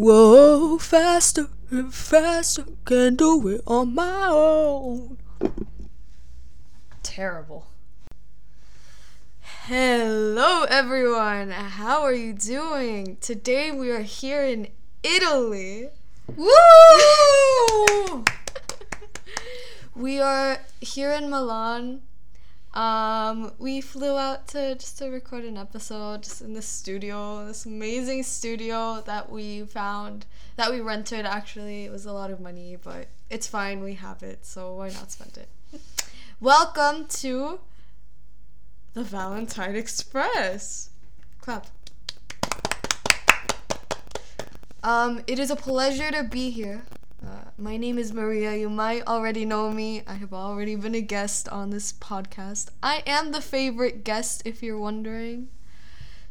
Whoa, faster and faster, can do it on my own. Terrible. Hello, everyone. How are you doing? Today we are here in Italy. Woo! We are here in Milan. Um, we flew out to just to record an episode just in the studio, this amazing studio that we found that we rented. Actually, it was a lot of money, but it's fine. We have it, so why not spend it? Welcome to the Valentine Express. Clap. Um, it is a pleasure to be here. Uh, my name is Maria. You might already know me. I have already been a guest on this podcast. I am the favorite guest, if you're wondering.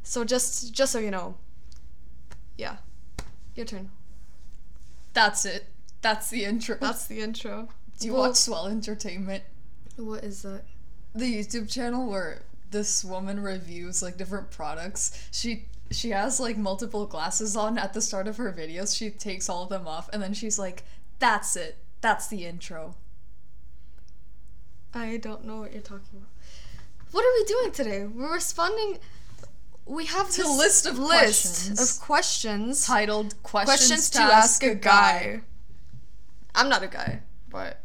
So just just so you know. Yeah. Your turn. That's it. That's the intro. That's the intro. Do you Well, watch Swell Entertainment? What is that? The YouTube channel where this woman reviews like different products. She she has like multiple glasses on at the start of her videos. She takes all of them off and then she's like, "That's it. That's the intro." I don't know what you're talking about. What are we doing today? We're responding. We have To this list of list questions. of questions. Titled "Questions, questions to ask a guy. I'm not a guy, but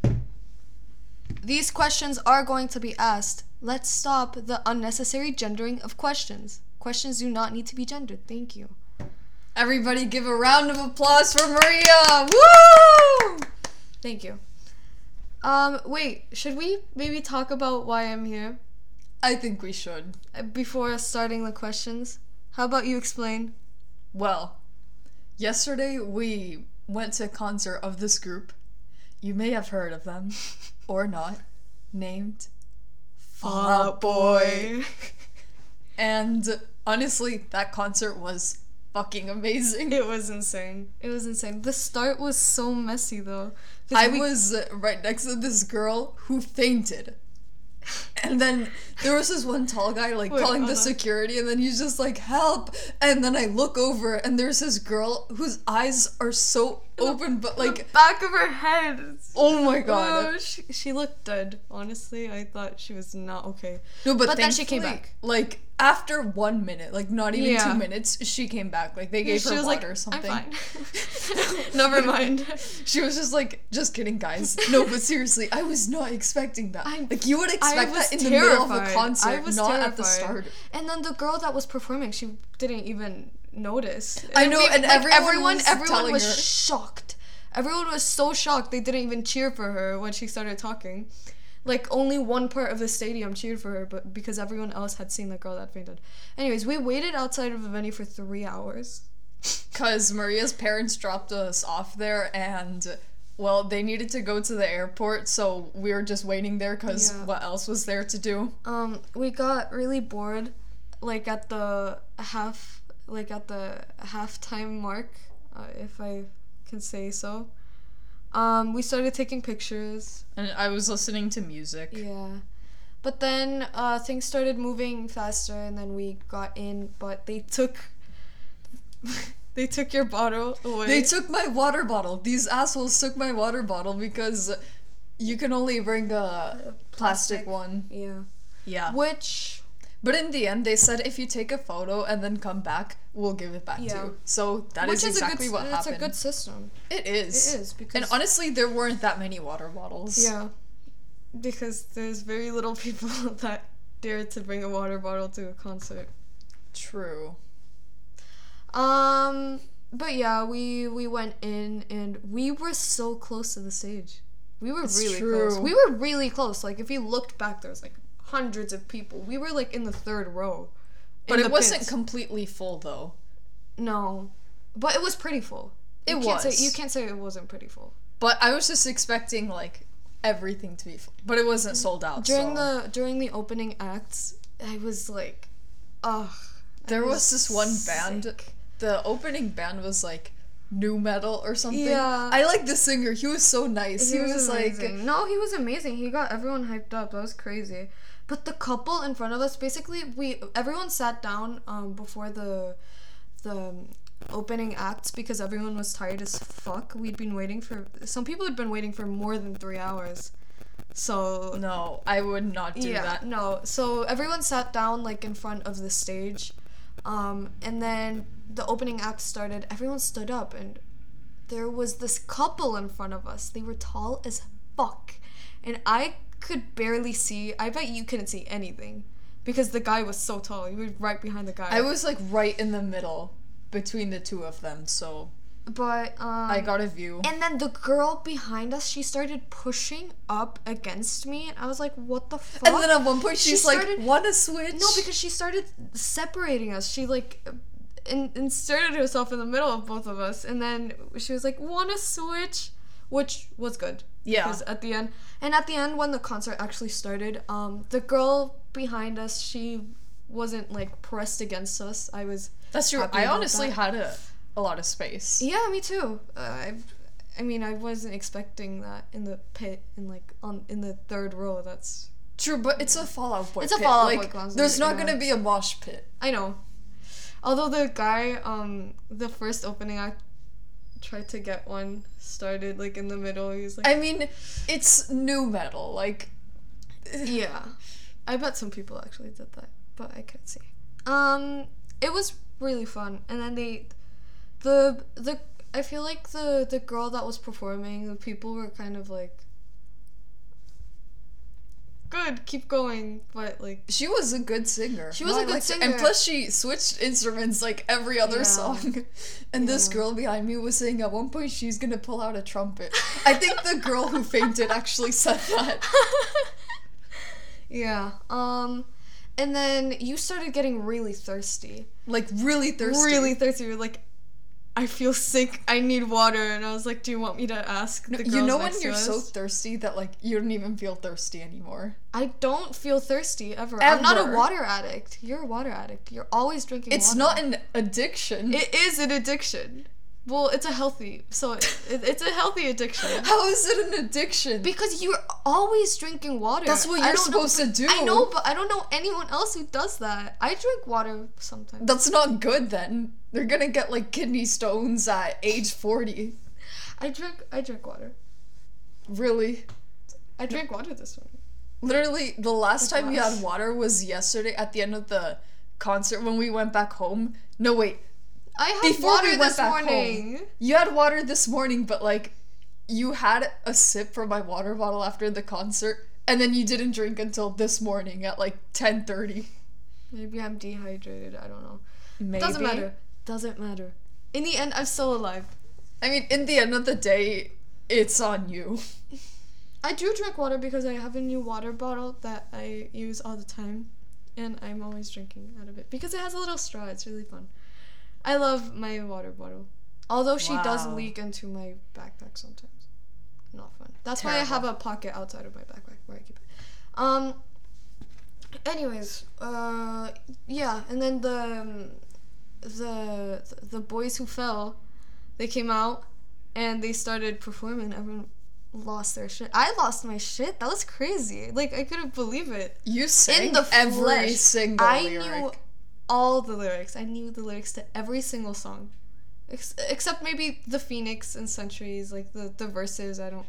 these questions are going to be asked. Let's stop the unnecessary gendering of questions. Questions do not need to be gendered. Thank you. Everybody, give a round of applause for Maria! Woo! Thank you. Um, wait, should we maybe talk about why I'm here I think we should. before starting the questions? How about you explain? Well, yesterday we went to a concert of this group. You may have heard of them, or not, named Fall Out Boy. And honestly, that concert was fucking amazing. It was insane. It was insane. The start was so messy though. I we- was right next to this girl who fainted. And then there was this one tall guy like Wait, calling the security, and then he's just like, help! And then I look over, and there's this girl whose eyes are so open, but like, back of her head. oh my god. Oh, she, she looked dead. Honestly, I thought she was not okay. No, but, But then she came back. Like after one minute, like not even Yeah. two minutes, she came back. Like they gave her water like, or something. I'm fine. Never mind. She was just like, just kidding, guys. No, but seriously, I was not expecting that. I- like you would expect that in the middle of a concert, I was not at the start. And then the girl that was performing, she didn't even notice. I know, and like, everyone everyone, was everyone was her. shocked. Everyone was so shocked they didn't even cheer for her when she started talking. Like only one part of the stadium cheered for her, but because everyone else had seen the girl that fainted. Anyways, we waited outside of the venue for three hours. Because Maria's parents dropped us off there, and well, they needed to go to the airport, so we were just waiting there because Yeah. what else was there to do? Um, we got really bored, like at the half, like at the halftime mark, uh, if I can say so. Um, we started taking pictures. And I was listening to music. Yeah, but then uh, things started moving faster, and then we got in. But they took, they took your bottle away. They took my water bottle. These assholes took my water bottle because you can only bring a plastic Plastic. one. yeah, Yeah. which But in the end, they said if you take a photo and then come back, we'll give it back to you. So that which is is exactly a good, what it's happened. a good system. it is. It is because And honestly, there weren't that many water bottles. Yeah, because there's very little people that dare to bring a water bottle to a concert. True. Um, but yeah, we we went in and we were so close to the stage. We were It's really true. close. We were really close. Like if you looked back, there was like hundreds of people. We were like in the third row. But it wasn't pits. completely full though. no, but it was pretty full. It you Can't was. say, you can't say it wasn't pretty full. But I was just expecting like everything to be full. But it wasn't mm. sold out. During so. the during the opening acts, I was like, ugh. There was this one band. sick. The opening band was like nu metal or something. Yeah. I like the singer. He was so nice. He, was, like no, he was amazing. He got everyone hyped up. That was crazy. But the couple in front of us, basically, we everyone sat down um before the the opening acts because everyone was tired as fuck. We'd been waiting for some people had been waiting for more than three hours. So No, I would not do yeah, that. no. So everyone sat down like in front of the stage, um, and then the opening act started. Everyone stood up, and there was this couple in front of us. They were tall as fuck, and I could barely see. I bet you couldn't see anything because the guy was so tall. You were right behind the guy. I was like right in the middle between the two of them, so but um, I got a view. And then the girl behind us, she started pushing up against me, and I was like, "What the fuck?" And then at one point She she's started- like, "Want to switch?" No, because she started separating us. She like in- inserted herself in the middle of both of us, and then she was like, "Want to switch?" Which was good. Yeah. Because at the end, and at the end when the concert actually started, um, the girl behind us, she wasn't like pressed against us. I was. that's true. I honestly that. had a a lot of space. Yeah, me too. Uh, I, I mean, I wasn't expecting that in the pit, in like on in the third row. That's True, but it's a Fall Out Boy. It's a pit. Fall Out Boy concert, There's not yeah. gonna be a mosh pit. I know. Although the guy, um, the first opening act tried to get one started like in the middle. He was like, I mean, it's nu metal. Like, yeah. I bet some people actually did that, but I couldn't see. Um, it was really fun, and then they, the the I feel like the the girl that was performing, the people were kind of like, good, keep going, but like. she was a good singer. She was No, a good liked singer. And plus, she switched instruments like every other Yeah. song. And this girl behind me was saying at one point she's gonna pull out a trumpet. I think the girl who fainted actually said that. yeah. Um, and then you started getting really thirsty. Like, really thirsty. Really thirsty. You're like, I feel sick. I need water. And I was like, Do you want me to ask the girls you know when you're so thirsty that like you don't even feel thirsty anymore. I don't feel thirsty ever. I'm not a water addict. You're a water addict. You're always drinking. It's water. not an addiction. It is an addiction. Well, it's a healthy. So it, it, it's a healthy addiction. How is it an addiction? Because you're always drinking water. That's what you're don't know- supposed to do. I know, but I don't know anyone else who does that. I drink water sometimes. That's not good then. They're gonna get like kidney stones at age 40. I drink. I drink water. Really? I drank water this morning. Literally, the last Like time what? had water was yesterday at the end of the concert when we went back home. No, wait. I had Before water we this back home. morning. You had water this morning, but like, you had a sip from my water bottle after the concert, and then you didn't drink until this morning at like 10:30. Maybe I'm dehydrated. I don't know. Maybe. Doesn't matter. Doesn't matter. In the end, I'm still alive. I mean, in the end of the day, it's on you. I do drink water because I have a new water bottle that I use all the time, and I'm always drinking out of it because it has a little straw. It's really fun. I love my water bottle, although she does leak into my backpack sometimes. Not fun. That's why I have a pocket outside of my backpack where I keep it. Um. Anyways, uh, yeah, and then the the the boys who fell, they came out and they started performing. Everyone lost their shit. I lost my shit. That was crazy. Like I couldn't believe it. You sang In the every flesh, single I lyric. knew all the lyrics. I knew the lyrics to every single song, Ex- except maybe the Phoenix and Centuries, like the the verses. I don't,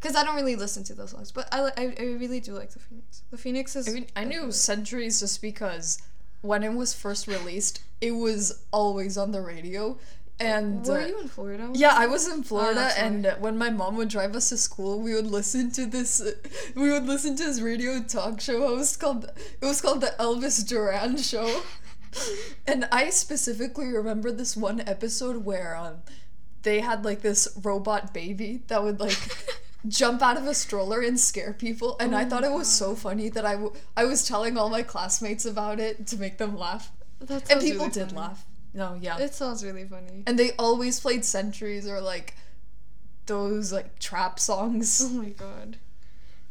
because I don't really listen to those songs. But I, I I really do like the Phoenix. The Phoenix is. I mean, I knew. Centuries just because when it was first released, it was always on the radio. And Were uh, you in Florida? yeah, I was in Florida, that's and uh, when my mom would drive us to school, we would listen to this. Uh, we would listen to this radio talk show. Was called. It was called the Elvis Duran Show, and I specifically remember this one episode where um, they had like this robot baby that would like. jump out of a stroller and scare people and Oh i thought it was so funny that I, w- I was telling all my classmates about it to make them laugh That and people really did funny. laugh no yeah It sounds really funny. and they always played centuries or like those like trap songs Oh my god.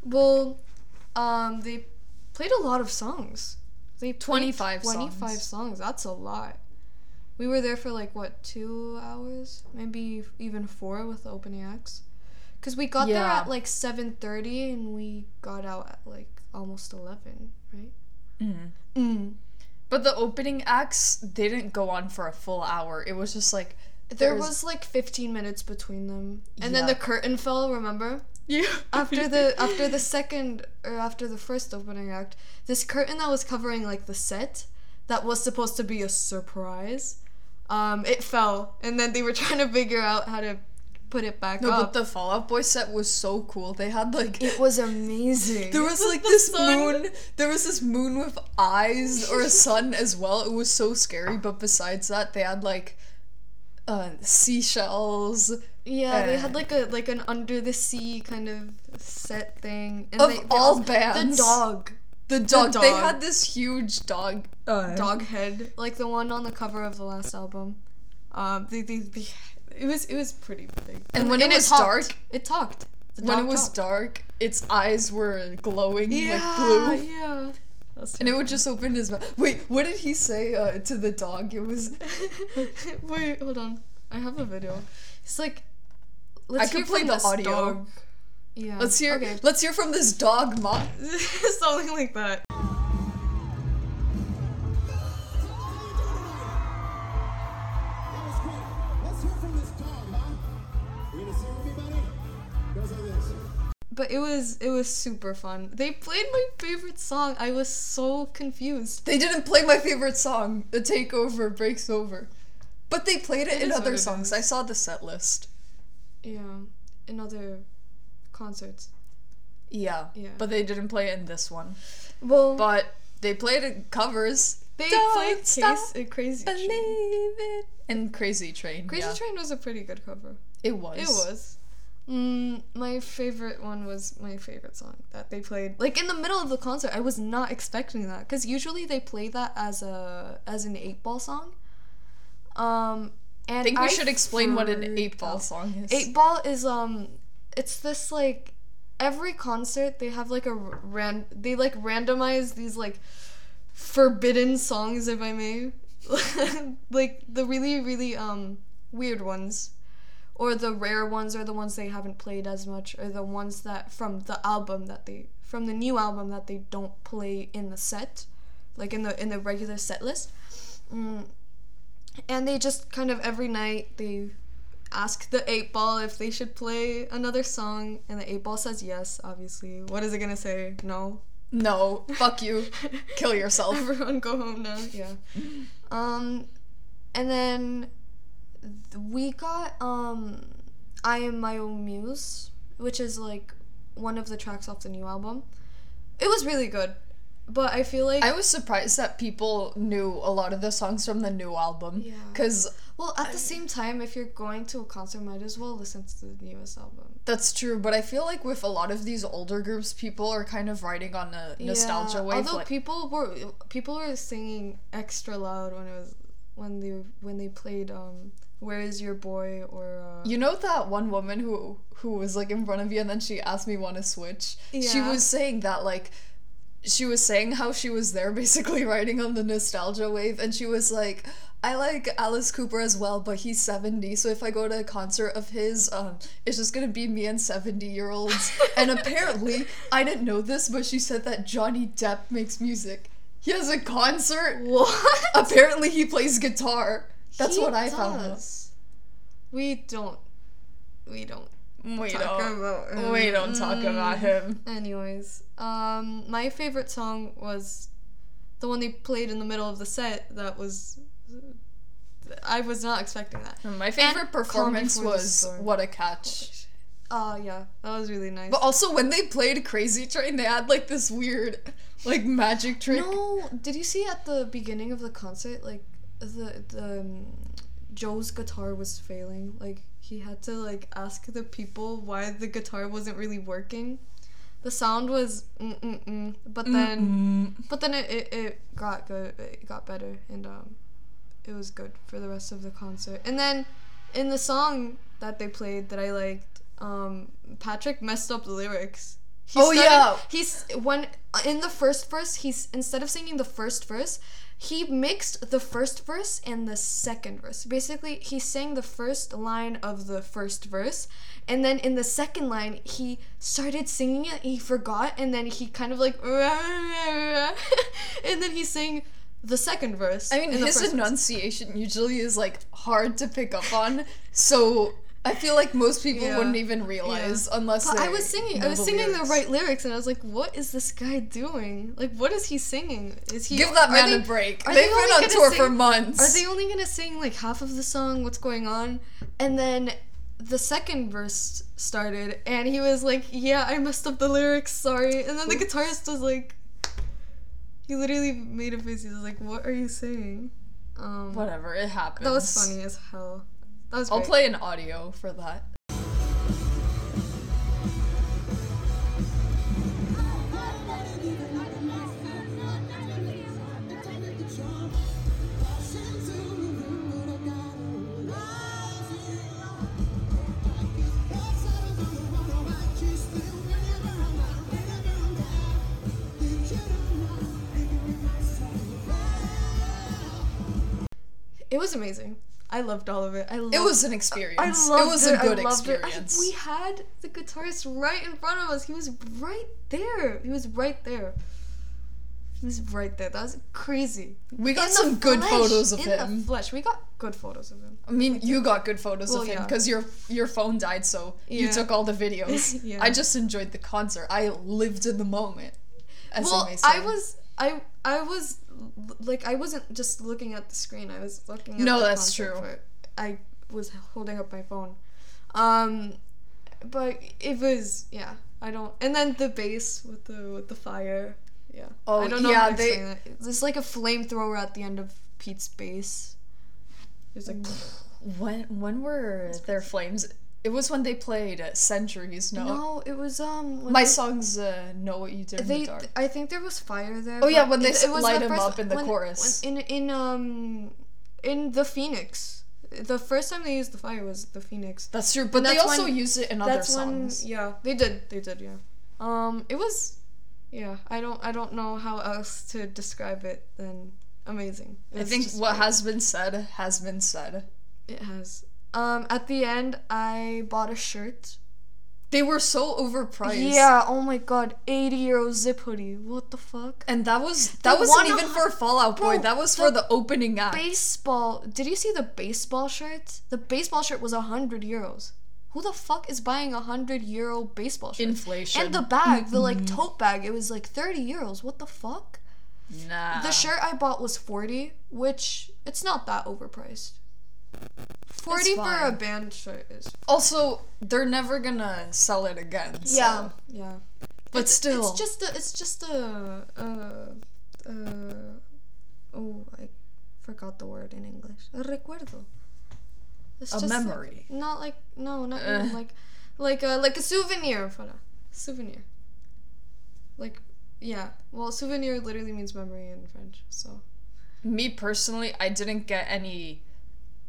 Well, um, they played a lot of songs. They played 25 25 songs. songs. That's a lot. We were there for like what two hours, maybe even four with the opening acts. Cause we got there at like seven thirty and we got out at like almost eleven, right? Mhm. Mm. But the opening acts didn't go on for a full hour. It was just like There was like 15 minutes between them, and then the curtain fell. Remember? Yeah after the after the second or after the first opening act, this curtain that was covering like the set that was supposed to be a surprise, um, it fell, and then they were trying to figure out how to put it back no, up. but the Fall Out Boy set was so cool. They had like it was amazing. There was like The this sun. moon. There was this moon with eyes or a sun as well. It was so scary. But besides that, they had like uh, seashells Yeah, they had like a like an under the sea kind of set thing, and of they, they all also- bands. The dog, The dog. They dog. had this huge dog. Uh, dog head, like the one on the cover of the last album. Um, they, they, they, it was it was pretty big. And when it was talked. dark- it talked. The When it was talked. dark, its eyes were glowing yeah, like blue. yeah. And it would just open his mouth. Wait, what did he say uh, to the dog? It was. Wait, hold on. I have a video. It's like. I Let's can hear play from the audio. dog. Yeah. Let's hear. Okay. Let's hear from this dog, mom. Something like that. That was great. Let's hear from this dog, huh? You gonna sing with me, buddy? Goes like this. But it was it was super fun. They played my favorite song. I was so confused. They didn't play my favorite song, The Takeover Breaks Over. But they played it, It in other songs. is. I saw the set list. Yeah. In other concerts. Yeah. Yeah. But they didn't play it in this one. Well, But they played it covers. they Don't played Case, uh, Crazy Believe Train. it. And Crazy Train. Crazy yeah. Train was a pretty good cover. It was. It was. Mm, my favorite one was my favorite song that they played. Like in the middle of the concert, I was not expecting that because usually they play that as a as an eight ball song. Um, and I think we should explain what an eight ball song is. Eight ball is um, it's this like every concert they have like a ran they like randomize these like forbidden songs if I may, like the really really um weird ones, or the rare ones or the ones they haven't played as much or the ones that from the album that they from the new album that they don't play in the set, like in the in the regular set list. Mm. And they just kind of every night they ask the eight ball if they should play another song, and the eight ball says yes. Obviously, what is it gonna say? No. no. Fuck you. Kill yourself. Everyone go home now. Yeah. Um, and then th- we got um, I am my own muse, which is like one of the tracks off the new album. It was really good, but I feel like I was surprised that people knew a lot of the songs from the new album. Yeah. Because well at the same time, if you're going to a concert, might as well listen to the newest album. that's true, but I feel like with a lot of these older groups, people are kind of riding on a nostalgia Yeah, wave. Although like- people were people were singing extra loud when it was when they when they played um Where is Your Boy or uh, You know that one woman who who was like in front of you and then she asked me want to switch. yeah. She was saying that like she was saying how she was there basically riding on the nostalgia wave and she was like I like Alice Cooper as well, but he's 70, so if I go to a concert of his, um, it's just gonna be me and 70 year olds. and apparently, I didn't know this, but she said that Johnny Depp makes music. He has a concert. what? Apparently, he plays guitar. That's He what I found out. We don't. We don't. We Talk don't. about him. We don't talk about him. Anyways, um, my favorite song was the one they played in the middle of the set. That was. I was not expecting that. My favorite And performance was What a Catch. Oh yeah, that was really nice. But also when they played Crazy Train, they had like this weird like magic trick. No, did you see at the beginning of the concert, like the the um, Joe's guitar was failing. Like he had to like ask the people why the guitar wasn't really working. The sound was mm mm mm, but then but then it, it, it got good. It got better and um, it was good for the rest of the concert. And then in the song that they played that I liked, um, Patrick messed up the lyrics. He Oh, yeah. He's when in the first verse, he's instead of singing the first verse, he mixed the first verse and the second verse. Basically, he sang the first line of the first verse, and then in the second line, he started singing it. He forgot, and then he kind of like, and then he sang the second verse. I mean, his first verse. enunciation usually is like hard to pick up on, so I feel like most people Yeah. wouldn't even realize unless But I was singing. I was singing lyrics. the right lyrics, and I was like, "What is this guy doing? Like, what is he singing? Is he Give that man they- a break. They've they been on tour sing- for months. Are they only gonna sing like half of the song? What's going on? And then the second verse started, and he was like, "Yeah, I messed up the lyrics. Sorry." And then the guitarist was like, he literally made a face. He was like, "What are you saying?" Um, Whatever, it happens. that was funny as hell. That was. I'll great. play an audio for that. It was amazing. I loved all of it. I loved It was an experience. I it loved was a I good loved it. I- experience. we had the guitarist right in front of us. He was right there. He was right there. He was right there. That was crazy. We got In some good flesh, photos of in him. the flesh. We got good photos of him. I mean, you got good photos Well, of him yeah. because your your phone died, so you took all the videos. Yeah. I just enjoyed the concert. I lived in the moment. As well, they may say. I was I I was like I wasn't just looking at the screen. I was looking at No, the that's true. I was holding up my phone. Um but it was yeah, I don't and then the bass with the with the fire. Yeah. Oh, I don't know yeah, they- explain it. There's like a flamethrower at the end of Pete's bass. There's like When when were their flames? It was when they played uh, Centuries. No, no, it was um my they- songs uh, know what you did in the dark. I think there was fire there. Oh, yeah, when they it- it was light the him up in the when- chorus. when- in in um in the Phoenix. The first time they used the fire was the Phoenix. That's true, but they also when- used it in other That's when yeah, they did. They did, yeah. Um it was yeah, I don't I don't know how else to describe it than amazing. I think what great. has been said has been said. it has. Um at the end I bought a shirt. They were so overpriced. Yeah, oh my god, 80 euro zip hoodie. What the fuck? And that was that The wasn't even for Fall Out Boy. Bro, that was for the opening act. baseball. Did you see the baseball shirt? The baseball shirt was a hundred euros. Who the fuck is buying a hundred euro baseball shirt? Inflation. And the bag, the like tote bag, it was like thirty euros. What the fuck? nah. The shirt I bought was forty, which it's not that overpriced. Forty for a band shirt is. Also, they're never gonna sell it again. so- Yeah, yeah. But It's- still, it's just a, it's just a, uh, uh, oh, I forgot the word in English. A recuerdo. It's A like- memory. not like no, not Uh. like, like a like a souvenir. Voilà. Souvenir. Like yeah. Well, souvenir literally means memory in French. So me personally, I didn't get any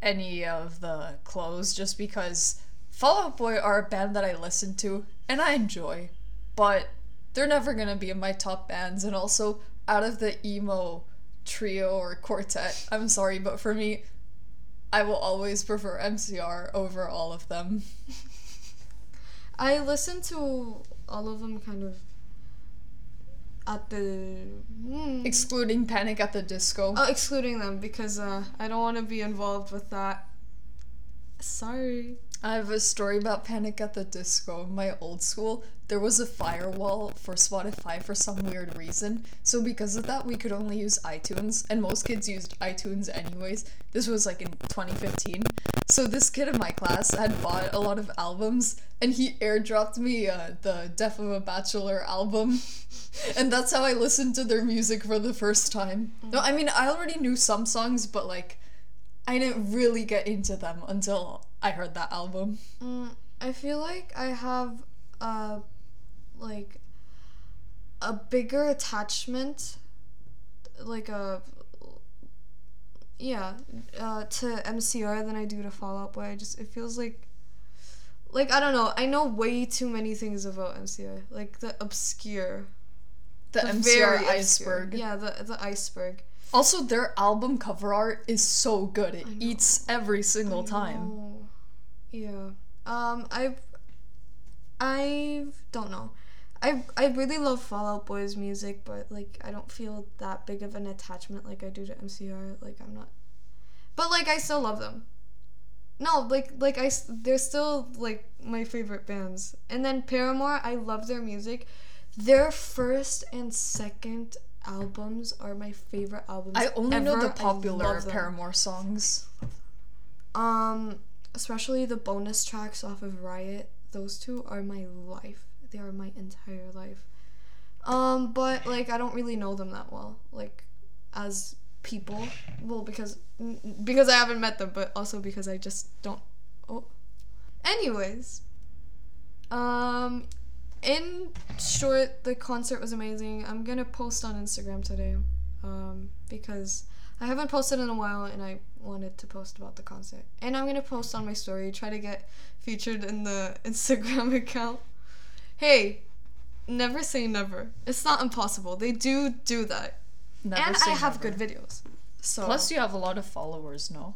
any of the clothes just because Fall Out Boy are a band that I listen to and I enjoy, but they're never gonna be in my top bands. And also, out of the emo trio or quartet, I'm sorry, but for me, I will always prefer MCR over all of them. I listen to all of them kind of at the. hmm. Excluding Panic at the Disco. Oh, excluding them because uh, I don't want to be involved with that. Sorry. I have a story about Panic at the Disco. My old school, there was a firewall for Spotify for some weird reason. So because of that, we could only use iTunes, and most kids used iTunes anyways. This was like in 2015. So this kid in my class had bought a lot of albums, and he airdropped me uh, the Death of a Bachelor album. and that's how I listened to their music for the first time. No, I mean, I already knew some songs, but like, I didn't really get into them until I heard that album. Mm, I feel like I have a like a bigger attachment, like a yeah, uh, to MCR than I do to Fall Out Boy. I just it feels like like I don't know. I know way too many things about MCR, like the obscure, The, the MCR very obscure. iceberg. Yeah, the the iceberg. Also, their album cover art is so good. It eats every single time. Yeah. Um, I, I don't know. I I really love Fall Out Boy's music, but like I don't feel that big of an attachment like I do to MCR. Like I'm not, but like I still love them. No, like like I they're still like my favorite bands. And then Paramore, I love their music. Their first and second albums are my favorite albums. I only know the popular. Paramore songs. Um, especially the bonus tracks off of Riot. Those two are my life. They are my entire life. Um, but like I don't really know them that well, like as people. Well, because because I haven't met them, but also because I just don't. Oh, anyways. Um, in short, the concert was amazing. I'm gonna post on Instagram today, um, because I haven't posted in a while, and I wanted to post about the concert. And I'm gonna post on my story, try to get featured in the Instagram account. Hey, never say never. It's not impossible. They do do that, Never and say I have never. good videos. So Plus, you have a lot of followers, no?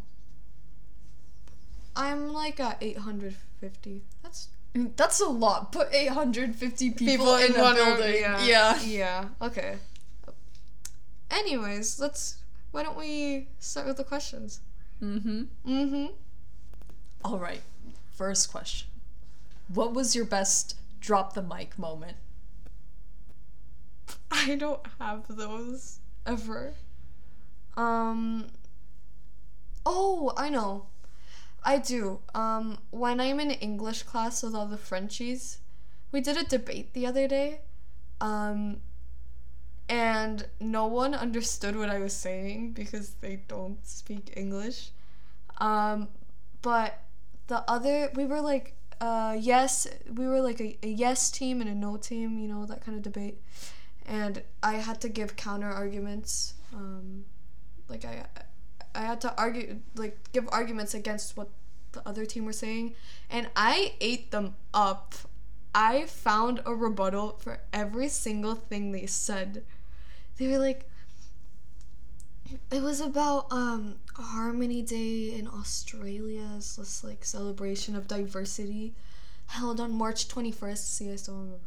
I'm like at 850. That's mm, That's a lot. Put 850 people, people in, in one building. yeah. yeah. Yeah. Okay. Anyways, let's. Why don't we start with the questions? Mm-hmm. Mm-hmm. All right. First question. What was your best drop the mic moment? I don't have those ever. Um. Oh, I know. I do. Um, when I'm in English class with all the Frenchies, we did a debate the other day. Um, and no one understood what I was saying because they don't speak English. Um, but the other, we were like, uh, yes, we were like a, a yes team and a no team, you know, that kind of debate. And I had to give counter arguments. Um, like I, I had to argue, like give arguments against what the other team were saying, and I ate them up. I found a rebuttal for every single thing they said. They were like, it was about um Harmony Day in australia's this like celebration of diversity held on March twenty first. See, I still remember.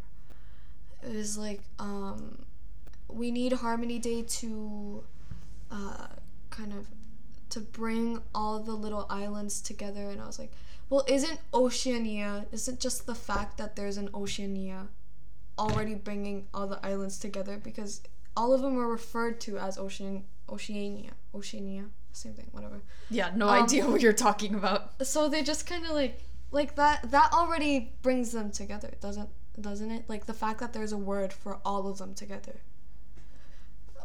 It was like um we need Harmony Day to uh kind of to bring all the little islands together and I was like, well, isn't Oceania isn't just the fact that there's an Oceania already bringing all the islands together because all of them are referred to as Ocean Oceania, Oceania, same thing, whatever. Yeah, no Um, idea what you're talking about. So they just kind of like like that that already brings them together, doesn't doesn't it? Like the fact that there's a word for all of them together.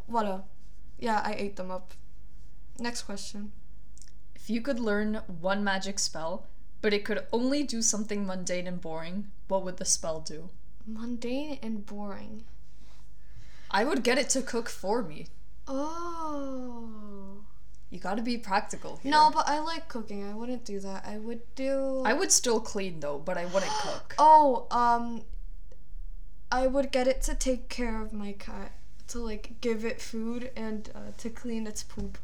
What a yeah, I ate them up. Next question. If you could learn one magic spell, but it could only do something mundane and boring, what would the spell do? Mundane and boring. I would get it to cook for me. Oh. You gotta be practical here. No, but I like cooking. I wouldn't do that. I would do I would still clean though, but I wouldn't cook. Oh, um I would get it to take care of my cat. To like give it food and uh, to clean its poop.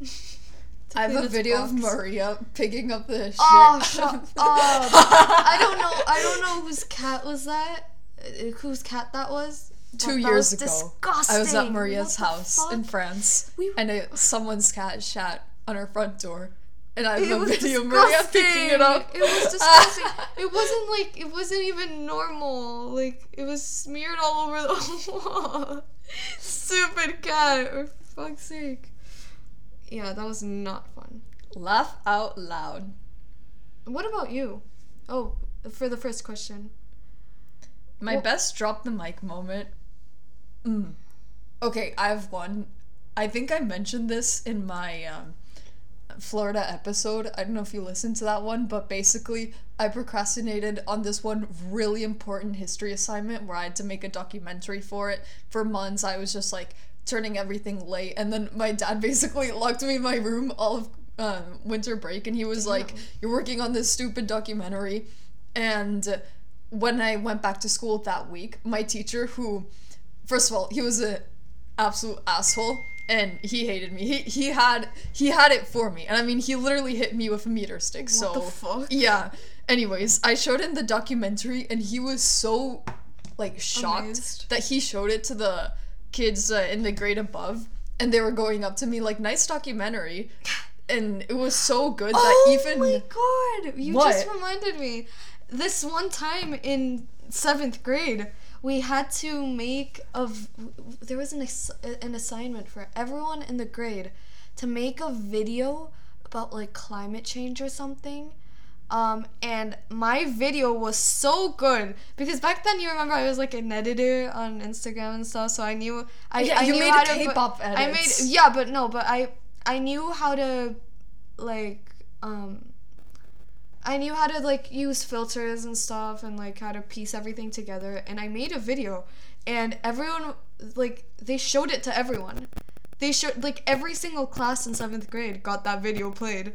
I have a video of. Maria picking up the shit. Oh, shut up. I don't know. I don't know whose cat was that. uh, Whose cat that was. Two years ago, Disgusting. I was at Maria's What house in France, We- and someone's cat shat on her front door, and I It have a video of Maria picking it up. It was disgusting. it wasn't like it wasn't even normal. Like it was smeared all over the wall. Stupid cat. For fuck's sake. Yeah, that was not fun. Laugh out loud. What about you? Oh, for the first question. My Well- best drop the mic moment. Mm. Okay, I have one. I think I mentioned this in my um, Florida episode. I don't know if you listened to that one, but basically, I procrastinated on this one really important history assignment where I had to make a documentary for it. For months, I was just like turning everything late, and then my dad basically locked me in my room all of um, winter break, and he was like, "You're working on this stupid documentary," and when I went back to school that week, my teacher, who, first of all, he was an absolute asshole and he hated me. He he had he had it for me, and I mean, he literally hit me with a meter stick. so the fuck? yeah. Anyways, I showed him the documentary, and he was so like shocked Amazed. that he showed it to the kids uh, in the grade above, and they were going up to me like, "Nice documentary," and it was so good that oh even Oh my god! You What? just reminded me. This one time in seventh grade, we had to make a. v- There was an ass- an assignment for everyone in the grade to make a video about like climate change or something. Um, and my video was so good because back then you remember I was like an editor on Instagram and stuff, so I knew I, Yeah, I you knew made how to K-pop put- I made yeah, but no, but I I knew how to like um I knew how to like use filters and stuff and like how to piece everything together and I made a video and everyone like they showed it to everyone. They showed like every single class in 7th grade got that video played.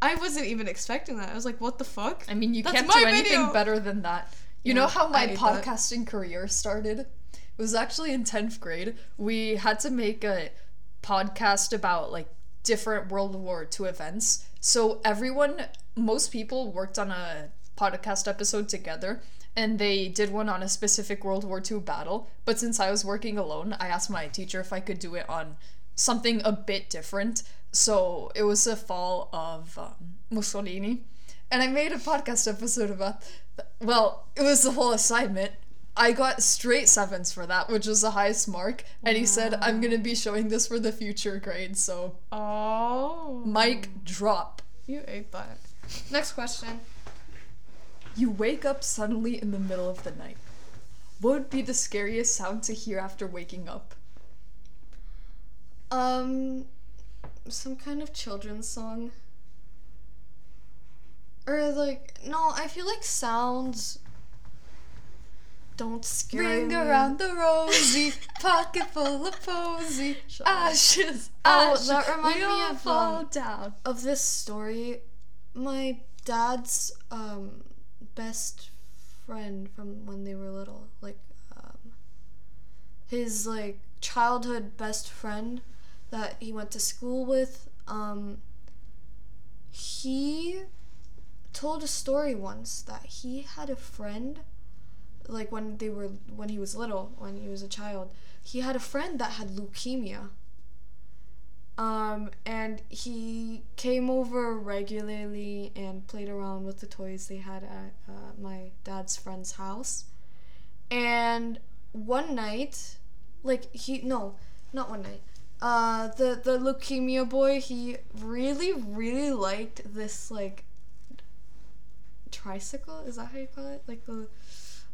I wasn't even expecting that. I was like, "What the fuck?" I mean, you That's can't do anything video. better than that. You Yeah, know how my hate that. podcasting career started? It was actually in 10th grade. We had to make a podcast about like different World War II events. So everyone, most people worked on a podcast episode together and they did one on a specific World War II battle. But since I was working alone, I asked my teacher if I could do it on something a bit different. So it was the fall of um, Mussolini. And I made a podcast episode about, th- well, it was the whole assignment. I got straight sevens for that, which was the highest mark. And he said, I'm going to be showing this for the future grades. So, Oh. mic drop. You ate that. Next question. You wake up suddenly in the middle of the night. What would be the scariest sound to hear after waking up? Um, some kind of children's song. Or like, no, I feel like sounds don't scare Ring me. around the rosy, pocket full of posy, up. ashes, Oh, ashes. that remind we me of, fall um, down. of this story. My dad's um best friend from when they were little, like um, his like childhood best friend that he went to school with. Um, he told a story once that he had a friend like when they were when he was little when he was a child he had a friend that had leukemia. Um and he came over regularly and played around with the toys they had at uh, my dad's friend's house. And one night like he no not one night. Uh the the leukemia boy he really really liked this like tricycle? Is that how you call it? Like the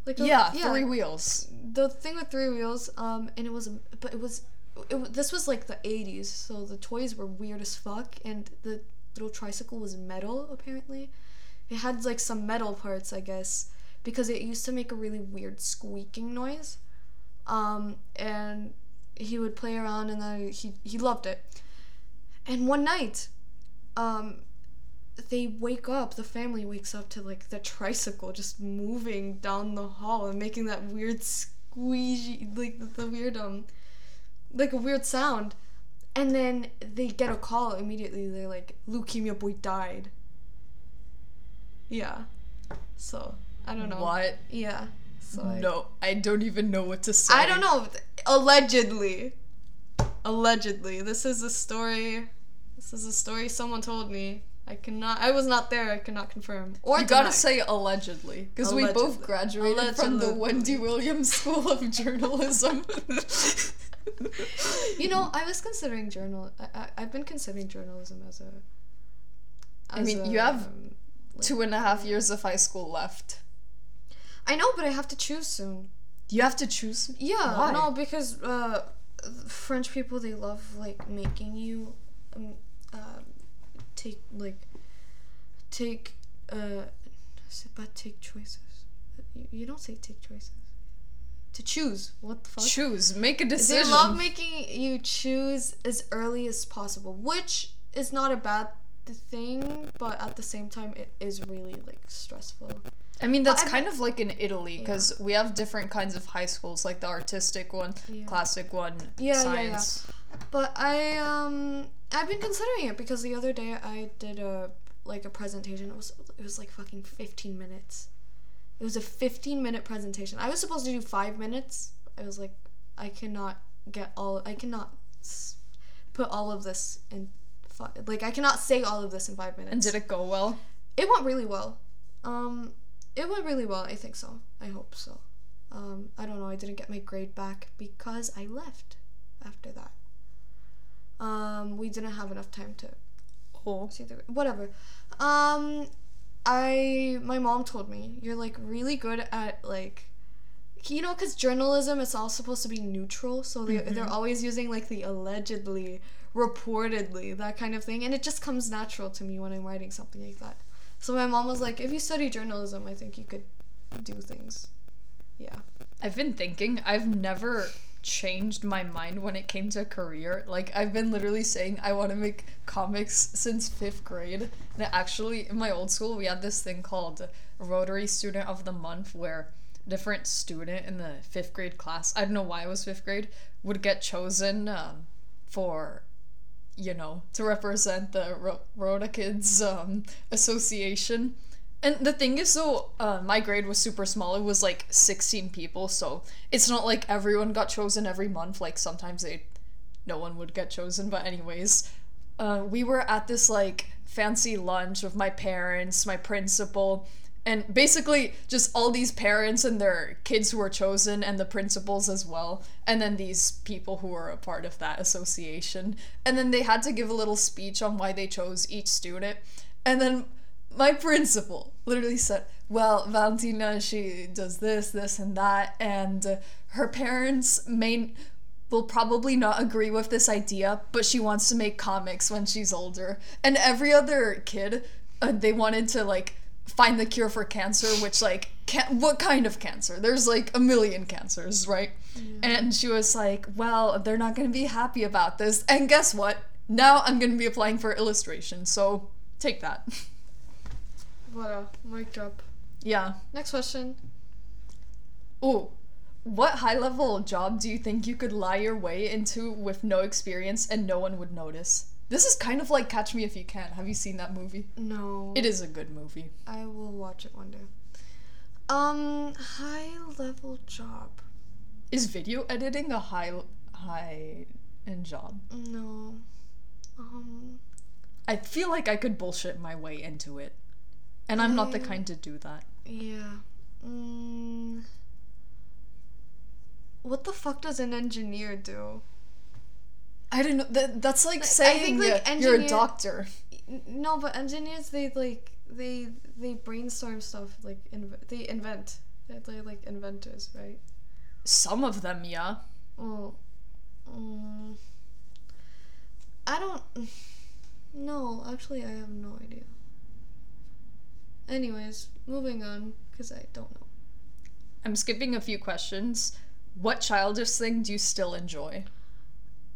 like a- Yeah, three wheels. the thing with three wheels um and it was but it was it, this was like the 80s so the toys were weird as fuck and the little tricycle was metal apparently. It had like some metal parts i guess because it used to make a really weird squeaking noise. Um and he would play around and then he he loved it. And one night um they wake up the family wakes up to like the tricycle just moving down the hall and making that weird squeegee like the, weird um like a weird sound and then they get a call immediately they're like leukemia boy died yeah so i don't know What? yeah so I- No, I don't even know what to say. I don't know. Allegedly. Allegedly. This is a story. This is a story someone told me. I cannot. I was not there. I cannot confirm. Or You gotta say allegedly, because we both Allegedly. graduated from the Wendy Williams School of Journalism. You know, I was considering journal. I, I I've been considering journalism as a. I as mean, a, you have um, like- Two and a half years of high school left. I know, but I have to choose soon. You have to choose. Yeah, Why? no, because uh, French people they love like making you um, uh, take like take uh, pas take choices. You, don't say take choices. To choose. What the fuck? Choose. Make a decision. they love making you choose as early as possible, which is not a bad thing, but at the same time it is really like stressful. I mean, that's I've- kind of like in Italy, because we have different kinds of high schools, like the artistic one, Yeah. classic one, Yeah, yeah, yeah. But I um I've been considering it because the other day I did a like a presentation. It was it was like fucking fifteen minutes, It was a 15 minute presentation. I was supposed to do five minutes. I was like, I cannot get all. I cannot put all of this in. Five, like I cannot say all of this in five minutes. And did it go well? It went really well. Um, it went really well. I think so. I hope so. Um, I don't know. I didn't get my grade back because I left after that. Um, we didn't have enough time to Oh. see the whatever. Um, I my mom told me you're like really good at like. You know, because journalism is all supposed to be neutral, so they, they're always using like the allegedly, reportedly, that kind of thing, and it just comes natural to me when I'm writing something like that. So my mom was like, if you study journalism, I think you could do things. Yeah. I've been thinking, I've never changed my mind when it came to career. Like, I've been literally saying I want to make comics since fifth grade. And actually, in my old school, we had this thing called Rotary Student of the Month where different student in the fifth grade class, I don't know why it was fifth grade, would get chosen um, for you know, to represent the Rhoda Kids um, Association. And the thing is, though, uh, my grade was super small. It was like 16 people, so it's not like everyone got chosen every month. Like sometimes they, no one would get chosen. But anyways, uh, we were at this like fancy lunch with my parents, my principal, and basically just all these parents and their kids who were chosen and the principals as well and then these people who were a part of that association and then they had to give a little speech on why they chose each student and then my principal literally said well valentina she does this this and that and uh, her parents may will probably not agree with this idea, but she wants to make comics when she's older. And every other kid, uh, they wanted to like find the cure for cancer, which like can- what kind of cancer? There's like a million cancers, right? And she was like, "Well, they're not going to be happy about this." And guess what? Now I'm going to be applying for illustration. So, take that. What a mic drop. yeah. Next question. Ooh. What high level job do you think you could lie your way into with no experience and no one would notice? This is kind of like Catch Me If You Can. Have you seen that movie? No. It is a good movie. I will watch it one day. Um, high level job. Is video editing a high high end job? No. Um, I feel like I could bullshit my way into it. And I'm not the kind to do that. yeah. Mm, what the fuck does an engineer do? I don't know. That, that's like I saying think, like, uh, you're a engineer- doctor. No, but engineers they like they they brainstorm stuff like inv- they invent. They're, they're like inventors, right? Some of them, yeah. Well, um, I don't. No, actually, I have no idea. Anyways, moving on because I don't know. I'm skipping a few questions. What childish thing do you still enjoy?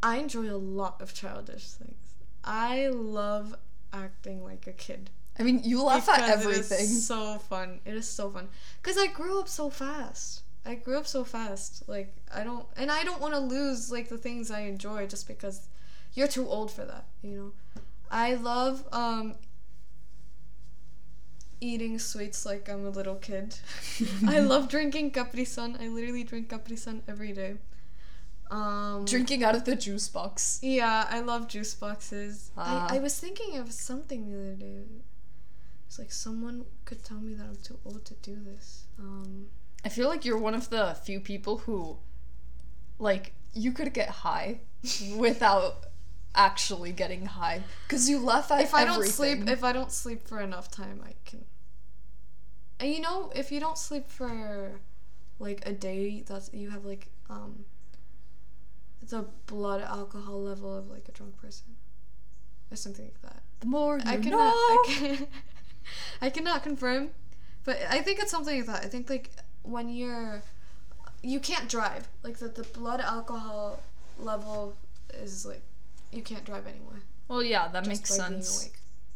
I enjoy a lot of childish things. I love acting like a kid. I mean, you laugh at Because It everything. is so fun. It is so fun. Because I grew up so fast. I grew up so fast. Like, I don't, and I don't want to lose, like, the things I enjoy just because you're too old for that, you know? I love, um, eating sweets like I'm a little kid. I love drinking Capri Sun. I literally drink Capri Sun every day. Um, Drinking out of the juice box. yeah, I love juice boxes. Ah. I, I was thinking of something the other day. It's like someone could tell me that I'm too old to do this. Um, I feel like you're one of the few people who, like, you could get high without actually getting high because you laugh at if I don't sleep, if I don't sleep for enough time, I can. And you know, if you don't sleep for like a day, that's you have like um. The blood alcohol level of like a drunk person, or something like that. the more you I cannot. know. I can. I cannot confirm, but I think it's something like that. I think like when you're, you can't drive. Like that, the blood alcohol level is like, you can't drive anymore. Well, yeah, that just makes by being sense.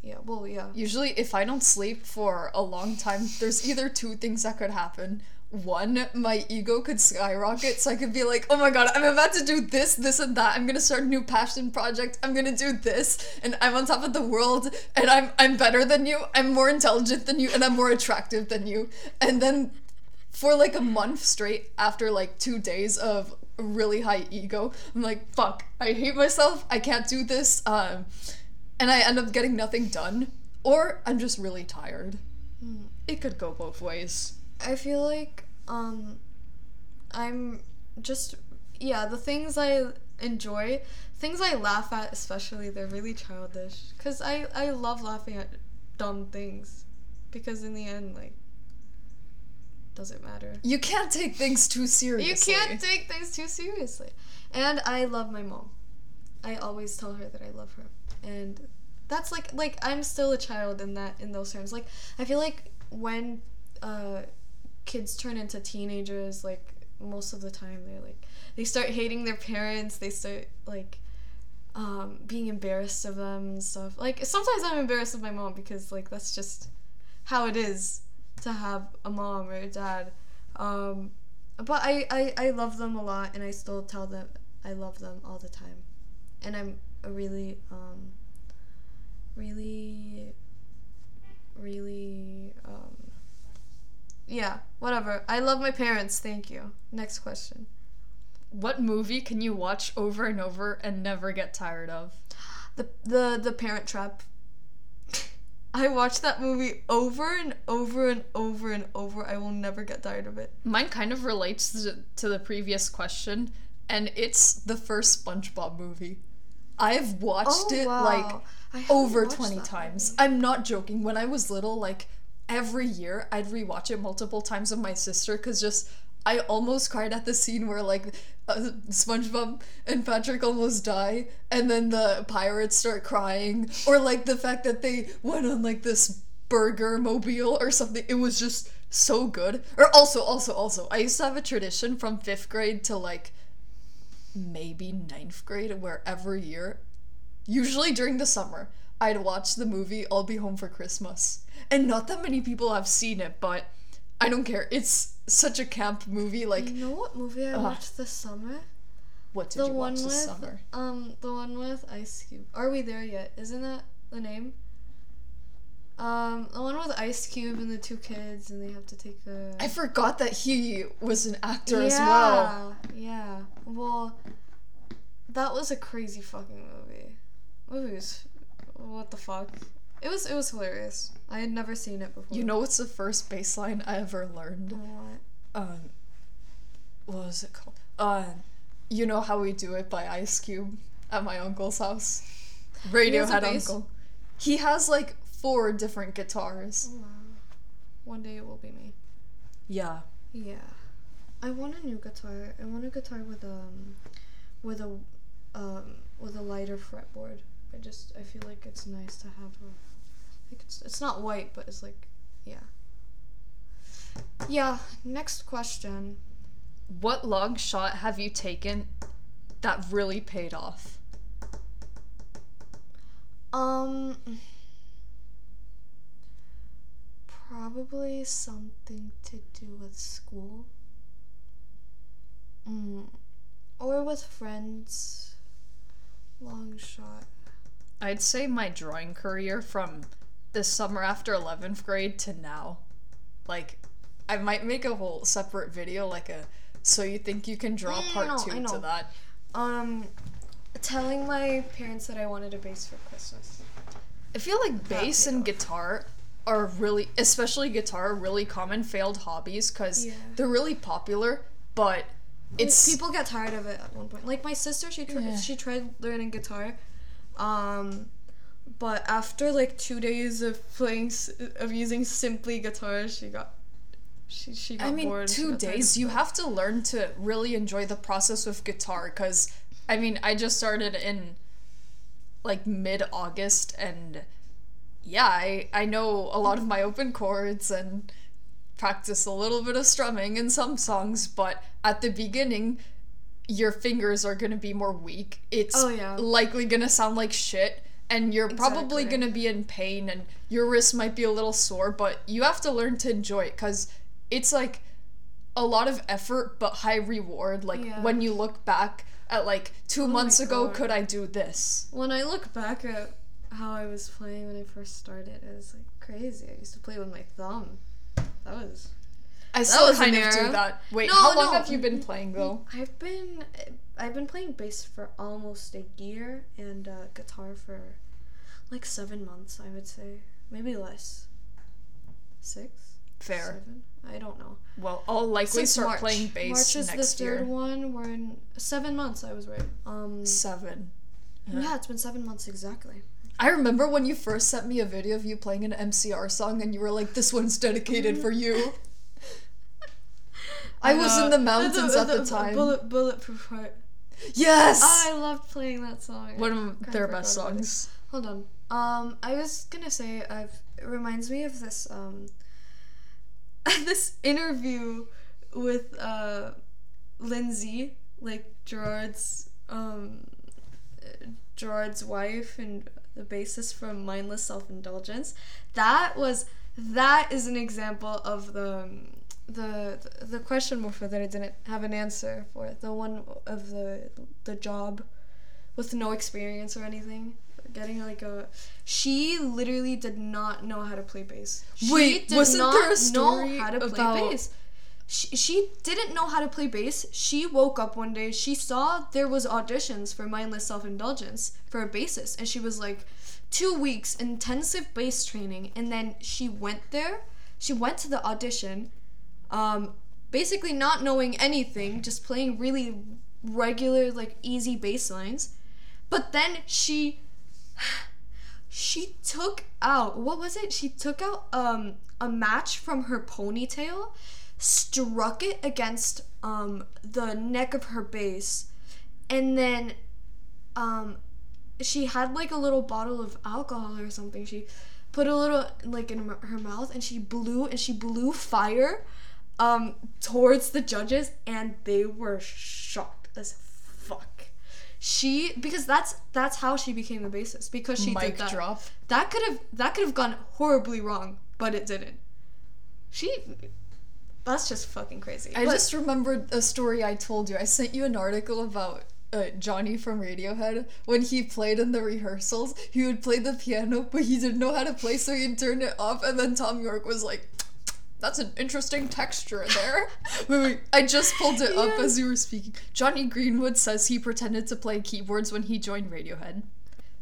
Yeah. Well, yeah. Usually, if I don't sleep for a long time, there's either two things that could happen. One, my ego could skyrocket, so I could be like, oh my god, I'm about to do this, this, and that. I'm gonna start a new passion project. I'm gonna do this, and I'm on top of the world, and I'm I'm better than you. I'm more intelligent than you, and I'm more attractive than you. And then, for like a month straight, after like two days of really high ego, I'm like, fuck, I hate myself. I can't do this. Um, and I end up getting nothing done, or I'm just really tired. It could go both ways. I feel like um I'm just yeah, the things I enjoy, things I laugh at especially, they're really childish cuz I I love laughing at dumb things because in the end like does it matter? You can't take things too seriously. You can't take things too seriously. And I love my mom. I always tell her that I love her. And that's like like I'm still a child in that in those terms. Like I feel like when uh kids turn into teenagers like most of the time they're like they start hating their parents, they start like um, being embarrassed of them and stuff. Like sometimes I'm embarrassed of my mom because like that's just how it is to have a mom or a dad. Um, but I, I, I love them a lot and I still tell them I love them all the time. And I'm a really, um, really, really, um, yeah, whatever. I love my parents. Thank you. Next question. What movie can you watch over and over and never get tired of? The the the Parent Trap. I watched that movie over and over and over and over. I will never get tired of it. Mine kind of relates to, to the previous question, and it's the first SpongeBob movie. I've watched it like Oh, I haven't over 20 times. movie. I'm not joking. When I was little, like every year, I'd rewatch it multiple times with my sister because just I almost cried at the scene where like uh, SpongeBob and Patrick almost die, and then the pirates start crying, or like the fact that they went on like this burger mobile or something. It was just so good. Or also, also, also, I used to have a tradition from fifth grade to like maybe ninth grade, where every year usually during the summer, I'd watch the movie I'll Be Home for Christmas. And not that many people have seen it, but I don't care. It's such a camp movie. Like, You know what movie I Ugh. watched this summer? what did the you watch with this summer? um the one with Ice Cube. Are we there yet? Isn't that the name? Um, the one with Ice Cube and the two kids, and they have to take a. I forgot that he was an actor as well. Yeah. Yeah. Well, that was a crazy fucking movie. Movie was, what the fuck? It was it was hilarious. I had never seen it before. You know what's the first bassline I ever learned? what? Um, what was it called? Uh, you know how we do it by Ice Cube at my uncle's house. Radiohead uncle. He has like four different guitars. Oh, wow. One day it will be me. Yeah. Yeah. I want a new guitar. I want a guitar with um with a um with a lighter fretboard. I just I feel like it's nice to have a like it's it's not white, but it's like yeah. Yeah, next question. What long shot have you taken that really paid off? Um probably something to do with school. Mm. Or with friends. Long shot. I'd say my drawing career from the summer after 11th grade to now. Like, I might make a whole separate video, like a so you think you can draw Mm, part no, two to that. Um, telling my parents that I wanted a bass for Christmas. I feel like bass and guitar are really, especially guitar, really common failed hobbies because Yeah. they're really popular, but It's people get tired of it at one point. Like my sister, she tried Yeah. she tried learning guitar, um, but after like two days of playing of using simply guitar, she got she she got I mean, bored. two days. You have to learn to really enjoy the process with guitar because, I mean, I just started in like mid August and yeah, I, I know a lot of my open chords and practice a little bit of strumming in some songs, but at the beginning, your fingers are going to be more weak. It's Oh, yeah. likely going to sound like shit. and you're probably gonna be in pain and your wrist might be a little sore, but you have to learn to enjoy it because it's like a lot of effort but high reward. Like Yeah. when you look back at like two Oh months ago, God. could I do this? When I look back at how I was playing when I first started, it was like crazy. I used to play with my thumb. That was. I still kind of do that. Wait, No, how long no. have you been playing though? I've been I've been playing bass for almost a year and uh, guitar for like seven months. I would say maybe less. Six. Fair. Seven. I don't know. Well, I'll likely Since start March. playing bass March is next the year. third one. We're in seven months. I was right. Um. Seven. Yeah, it's been seven months exactly. I remember when you first sent me a video of you playing an MCR song and you were like, this one's dedicated for you. I was in the mountains at the time. Bullet, bulletproof heart. Yes! I loved playing that song. One of kinda their best about it. songs. Hold on. Um, I was gonna say I've it reminds me of this um this interview with uh Lyn-Z, like Gerard's um uh, Gerard's wife and the bassist for mindless self-indulgence. That was that is an example of the the the question before that I didn't have an answer for the one of the the job with no experience or anything getting like a she literally did not know how to play bass. She Wait, did wasn't there a know story how to play about- bass she, she didn't know how to play bass she woke up one day she saw there was auditions for mindless self-indulgence for a bassist and she was like two weeks intensive bass training and then she went there she went to the audition um, basically not knowing anything, just playing really regular, like easy bass lines. But then she she took out what was it? She took out um a match from her ponytail, struck it against um the neck of her bass, and then um she had like a little bottle of alcohol or something. She put a little like in her- her mouth and she blew and she blew fire um towards the judges and they were shocked as fuck. She because that's that's how she became the bassist because she Mic did that. drop. That could have that could have gone horribly wrong, but it didn't. She that's just fucking crazy. I But- just remembered a story I told you. I sent you an article about uh, Jonny from Radiohead. When he played in the rehearsals, he would play the piano, but he didn't know how to play, so he'd turn it off, and then Thom Yorke was like, that's an interesting texture there. wait, wait, I just pulled it up as you were speaking. Jonny Greenwood says he pretended to play keyboards when he joined Radiohead.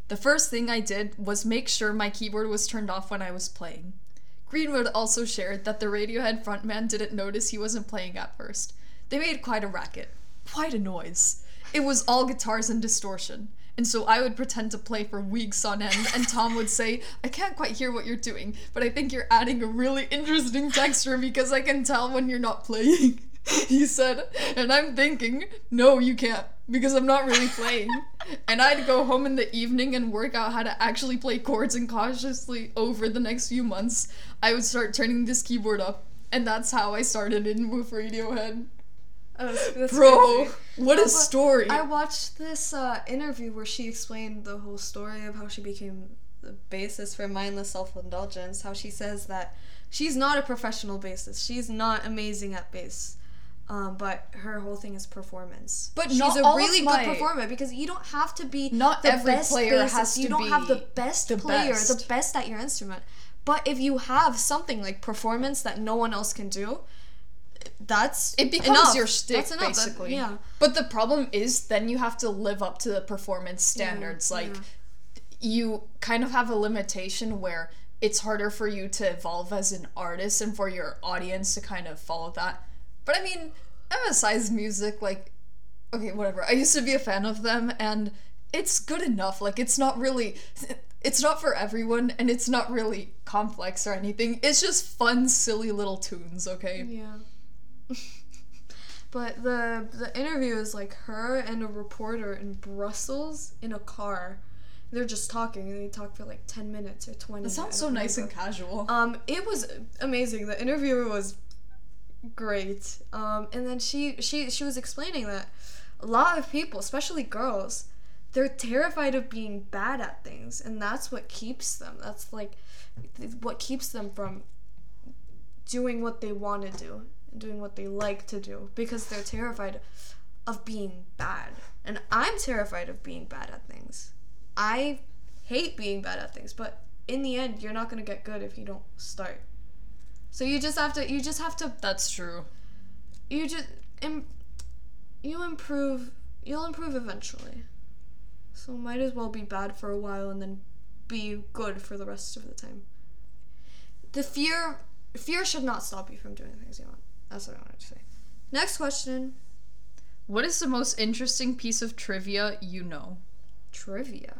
The first thing I did was make sure my keyboard was turned off when I was playing. Greenwood also shared that the Radiohead frontman didn't notice he wasn't playing at first. They made quite a racket, quite a noise. It was all guitars and distortion. And so I would pretend to play for weeks on end, and Tom would say, I can't quite hear what you're doing, but I think you're adding a really interesting texture because I can tell when you're not playing. he said, and I'm thinking, no, you can't, because I'm not really playing. and I'd go home in the evening and work out how to actually play chords, and cautiously over the next few months, I would start turning this keyboard up. And that's how I started in with Radiohead. Oh, that's- that's Bro, crazy. what a story. I watched this uh, interview where she explained the whole story of how she became the bassist for mindless self-indulgence. How she says that she's not a professional bassist. She's not amazing at bass. Um, but her whole thing is performance. But she's a really my- good performer because you don't have to be Not the every best player bassist. has to be. you don't have the best the player, the best. best at your instrument. But if you have something like performance that no one else can do, that's it becomes enough. your That's enough. That- basically. yeah. But the problem is, then you have to live up to the performance standards. like, yeah. you kind of have a limitation where it's harder for you to evolve as an artist and for your audience to kind of follow that. But I mean, MSI's music, like, okay, whatever. I used to be a fan of them, and it's good enough. Like, it's not really. It's not for everyone, and it's not really complex or anything. It's just fun, silly little tunes, okay? Yeah. but the the interview is like her and a reporter in Brussels in a car. They're just talking and they talk for like 10 minutes or 20. That sounds so nice and casual. Um it was amazing. The interviewer was great. Um and then she she she was explaining that a lot of people, especially girls, they're terrified of being bad at things and that's what keeps them. That's like what keeps them from doing what they want to do and doing what they like to do because they're terrified of being bad. And i'm terrified of being bad at things. I hate being bad at things but in the end you're not going to get good if you don't start so you just have to you just have to That's true. you just Im- you improve you'll improve eventually. So might as well be bad for a while and then be good for the rest of the time. The fear fear should not stop you from doing things you want. That's what i wanted to say. Next question. What is the most interesting piece of trivia you know? trivia.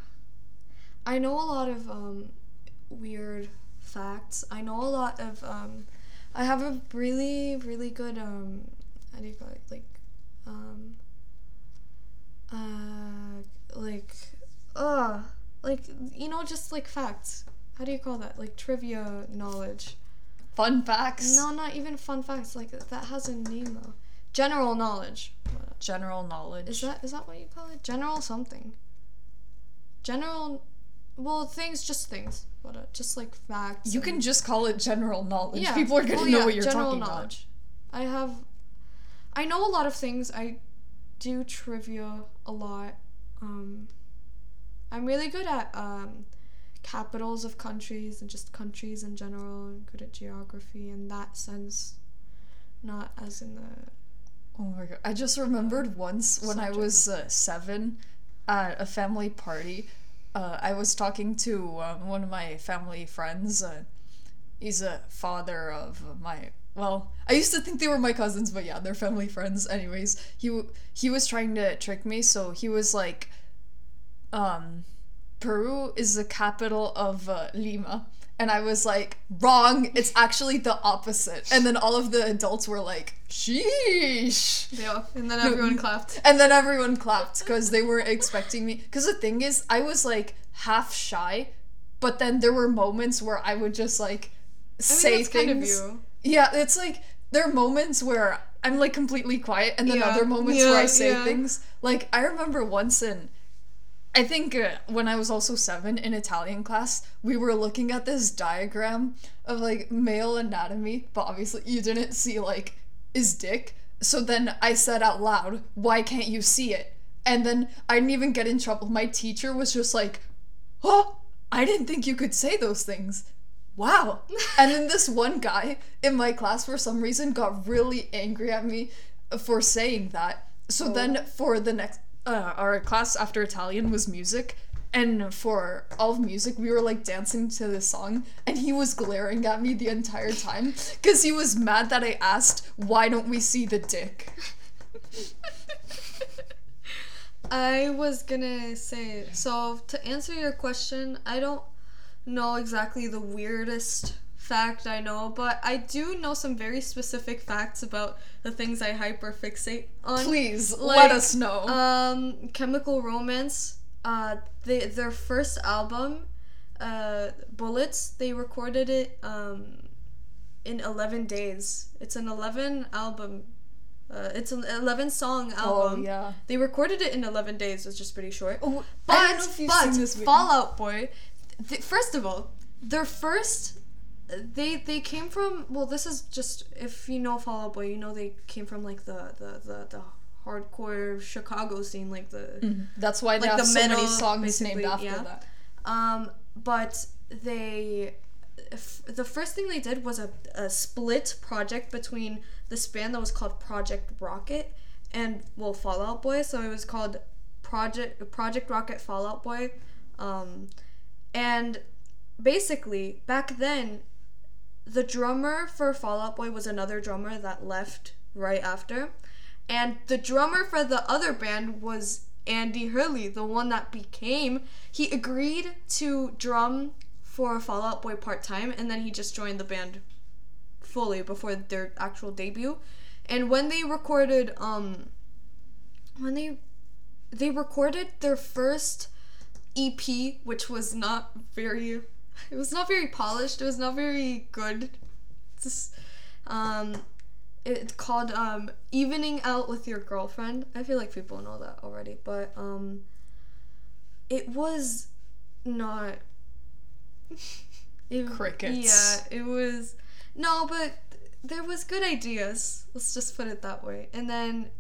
I know a lot of um weird facts. I know a lot of um i have a really really good um how do you call it? Like um uh like uh like you know just like facts. How do you call that? Like trivia knowledge. Fun facts. no not even fun facts. Like that has a name though. General knowledge. General knowledge. is that is that what you call it? General something. General, well, things, just things, but uh, just like facts. you and- can just call it general knowledge. Yeah. People are gonna well, know yeah, what you're general talking knowledge. I have, I know a lot of things. I do trivia a lot. Um, I'm really good at um, capitals of countries and just countries in general. I'm good at geography in that sense, not as in the. Oh my god! I just remembered once when I was uh, seven, at a family party. Uh, I was talking to um, one of my family friends. Uh, he's a father of my well i used to think they were my cousins but yeah they're family friends anyways he he was trying to trick me so he was like um peru is the capital of uh, lima and i was like wrong it's actually the opposite and then all of the adults were like sheesh yeah, and then everyone clapped. and then everyone clapped because they weren't expecting me. Because the thing is, I was like half shy, but then there were moments where I would just like I mean, say things. kind of you. Yeah, it's like there are moments where I'm like completely quiet, and then Yeah, other moments where I say yeah. things. Like I remember once in, I think uh, when I was also seven in Italian class, we were looking at this diagram of like male anatomy, but obviously you didn't see like his dick. So then I said out loud, "Why can't you see it?" And then I didn't even get in trouble. My teacher was just like, "Oh, I didn't think you could say those things." Wow. and then this one guy in my class for some reason got really angry at me for saying that. So then for the next uh, our class after Italian was music and for all of music we were like dancing to this song and he was glaring at me the entire time cuz he was mad that I asked why don't we see the dick. I was gonna say so to answer your question, I don't know exactly the weirdest fact I know, but I do know some very specific facts about the things I hyperfixate on. Please Like, let us know. Um, Chemical Romance. Uh, they their first album, uh, Bullets. They recorded it um, in eleven days. It's an eleven album. Uh, it's an eleven song album. oh album. yeah. They recorded it in 11 days, which is pretty short. Oh, But, I don't know if you've but. Fall Out Boy, th- first of all, their first, they they came from. Well, this is just if you know Fall Out Boy, you know they came from like the the the, the hardcore Chicago scene, like the That's why they Like have the so many songs named after yeah. that. um. But they, if, the first thing they did was a, a split project between this band that was called Project Rocket and well Fall Out Boy. So it was called Project Project Rocket Fall Out Boy, um, and basically back then, the drummer for Fall Out Boy was another drummer that left right after, and the drummer for the other band was Andy Hurley, the one that became. He agreed to drum for Fall Out Boy part time, and then he just joined the band fully before their actual debut. And when they recorded, um, when they they recorded their first EP, which was not very, it was not very polished. It was not very good. Just, um, it's called um evening out with your girlfriend. I feel like people know that already, but um, it was not. It, Crickets. Yeah, it was. No, but there was good ideas. Let's just put it that way. And then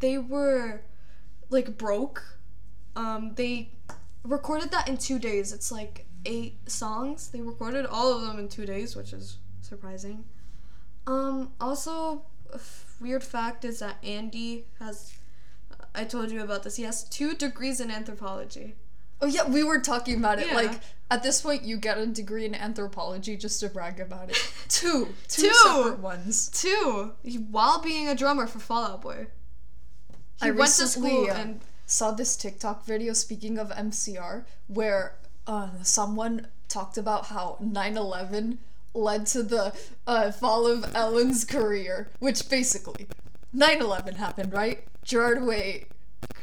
they were like broke. Um, they recorded that in two days. It's like eight songs. They recorded all of them in two days, which is surprising. Um, also, weird fact is that Andy has. I told you about this. He has two degrees in anthropology. Oh yeah, we were talking about it. Yeah. Like at this point, you get a degree in anthropology just to brag about it. Two, two Two! separate ones. Two, while being a drummer for Fall Out Boy. He I went to recently, school uh, and saw this TikTok video. Speaking of MCR, where uh, someone talked about how 9/11 led to the uh, fall of Ellen's career, which basically 9/11 happened, right? Gerard Way,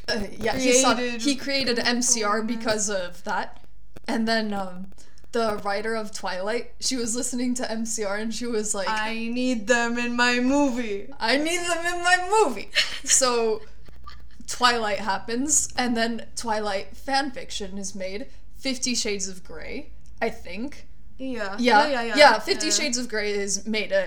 uh, yeah, he saw Created- he created MCR because of that, and then um, the writer of Twilight, she was listening to MCR and she was like, I need them in my movie. I need them in my movie. So Twilight happens, and then Twilight fan fiction is made. Fifty Shades of Grey, I think. Yeah. Yeah, yeah, yeah. yeah. Fifty Shades of Grey is made, uh,